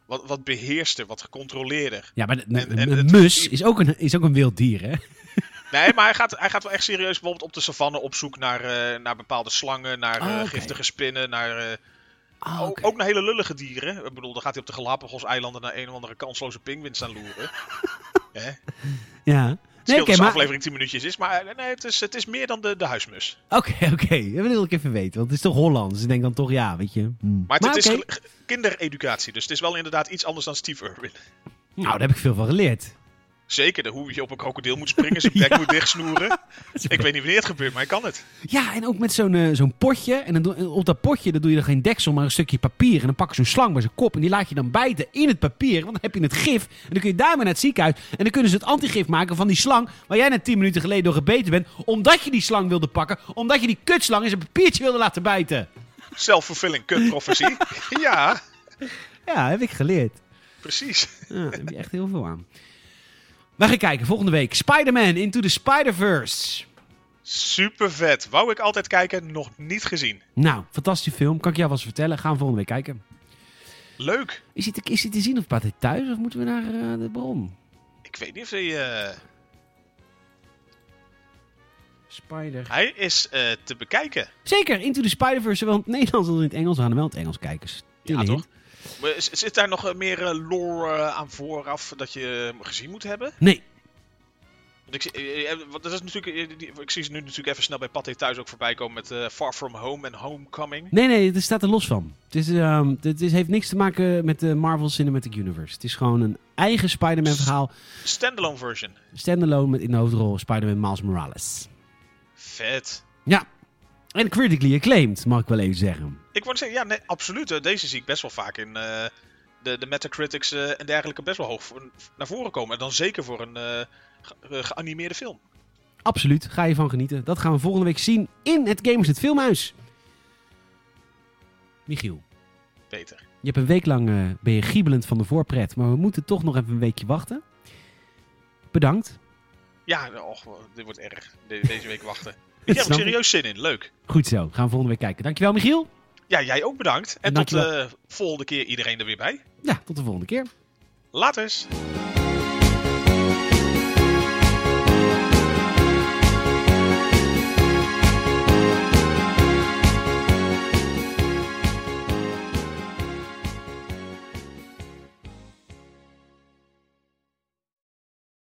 wat, wat beheerster, wat gecontroleerder. Ja, maar de- En- een- en een het- mus is ook een, is ook een wild dier, hè? Nee, maar hij gaat, hij gaat wel echt serieus bijvoorbeeld op de savanne op zoek naar, eh, naar bepaalde slangen, naar eh, Oh, oké. giftige spinnen, naar, eh, Ah, ook, naar hele lullige dieren. Ik bedoel, dan gaat hij op de Galapagos-eilanden naar een of andere kansloze pinguïn staan loeren. Hè? Ja. Nee, dat de maar... aflevering 10 minuutjes is, maar eh, nee, het, is, het is meer dan de, de huismus. Oké, oké. Dat wil ik even weten. Want het is toch Hollands. Dus ik denk dan toch, ja, weet je. hm. Maar het, het oké. is kindereducatie, dus het is wel inderdaad iets anders dan Steve Irwin. Nou, daar heb ik veel van geleerd. Zeker, de hoe je op een krokodil moet springen, zijn bek Ja. moet dichtsnoeren. Ik weet niet wanneer het gebeurt, maar ik kan het. Ja, en ook met zo'n eh, zo'n potje. En dan op dat potje dan doe je er geen deksel, maar een stukje papier. En dan pak je zo'n slang bij zijn kop. En die laat je dan bijten in het papier. Want dan heb je het gif. En dan kun je daarmee naar het ziekenhuis. En dan kunnen ze het antigif maken van die slang. Waar jij net 10 minuten geleden door gebeten bent. Omdat je die slang wilde pakken. Omdat je die kutslang in zijn papiertje wilde laten bijten. Self-fulfilling prophecy. ja, Ja, heb ik geleerd. precies. Ja, daar heb je echt heel veel aan. We gaan kijken. Volgende week. Spider-Man Into the Spider-Verse. Super vet. Wou ik altijd kijken, nog niet gezien. Nou, fantastische film. Kan ik jou wel eens vertellen. Gaan we volgende week kijken. Leuk. Is hij te, is hij te zien op Pathé thuis of moeten we naar eh, de bron? Ik weet niet of hij... eh, Spider. hij is eh, te bekijken. Zeker, Into the Spider-Verse, zowel in het Nederlands als in het Engels. We gaan hem wel in het Engels kijken. Stille Ja, toch? hint. Zit daar nog eh, meer eh, lore eh, aan vooraf dat je gezien moet hebben? Nee, Want ik, dat is natuurlijk, ik zie ze nu natuurlijk even snel bij Pathé thuis ook voorbij komen met Far From Home en Homecoming. nee, nee, het staat er los van. Het, is, ehm, het is, heeft niks te maken met de Marvel Cinematic Universe. Het is gewoon een eigen Spider-Man verhaal. Standalone version. Standalone met in de hoofdrol Spider-Man Miles Morales. Vet. Ja, en critically acclaimed, mag ik wel even zeggen. Ik wou zeggen, ja, nee, absoluut. Deze zie ik best wel vaak in eh, de, de Metacritics eh, en dergelijke best wel hoog voor- naar voren komen. En dan zeker voor een eh, ge- geanimeerde film. Absoluut, ga je van genieten. Dat gaan we volgende week zien in het Gamers het Filmhuis. Michiel, Beter. je hebt een week lang ben je giebelend van de voorpret, maar we moeten toch nog even een weekje wachten. Bedankt. Ja, och, dit wordt erg. De- deze week wachten. Ik heb er serieus zin in. Leuk. Goed zo, gaan we volgende week kijken. Dankjewel Michiel. Ja, jij ook bedankt. En En tot de volgende keer iedereen er weer bij. Ja, tot de volgende keer. Laters.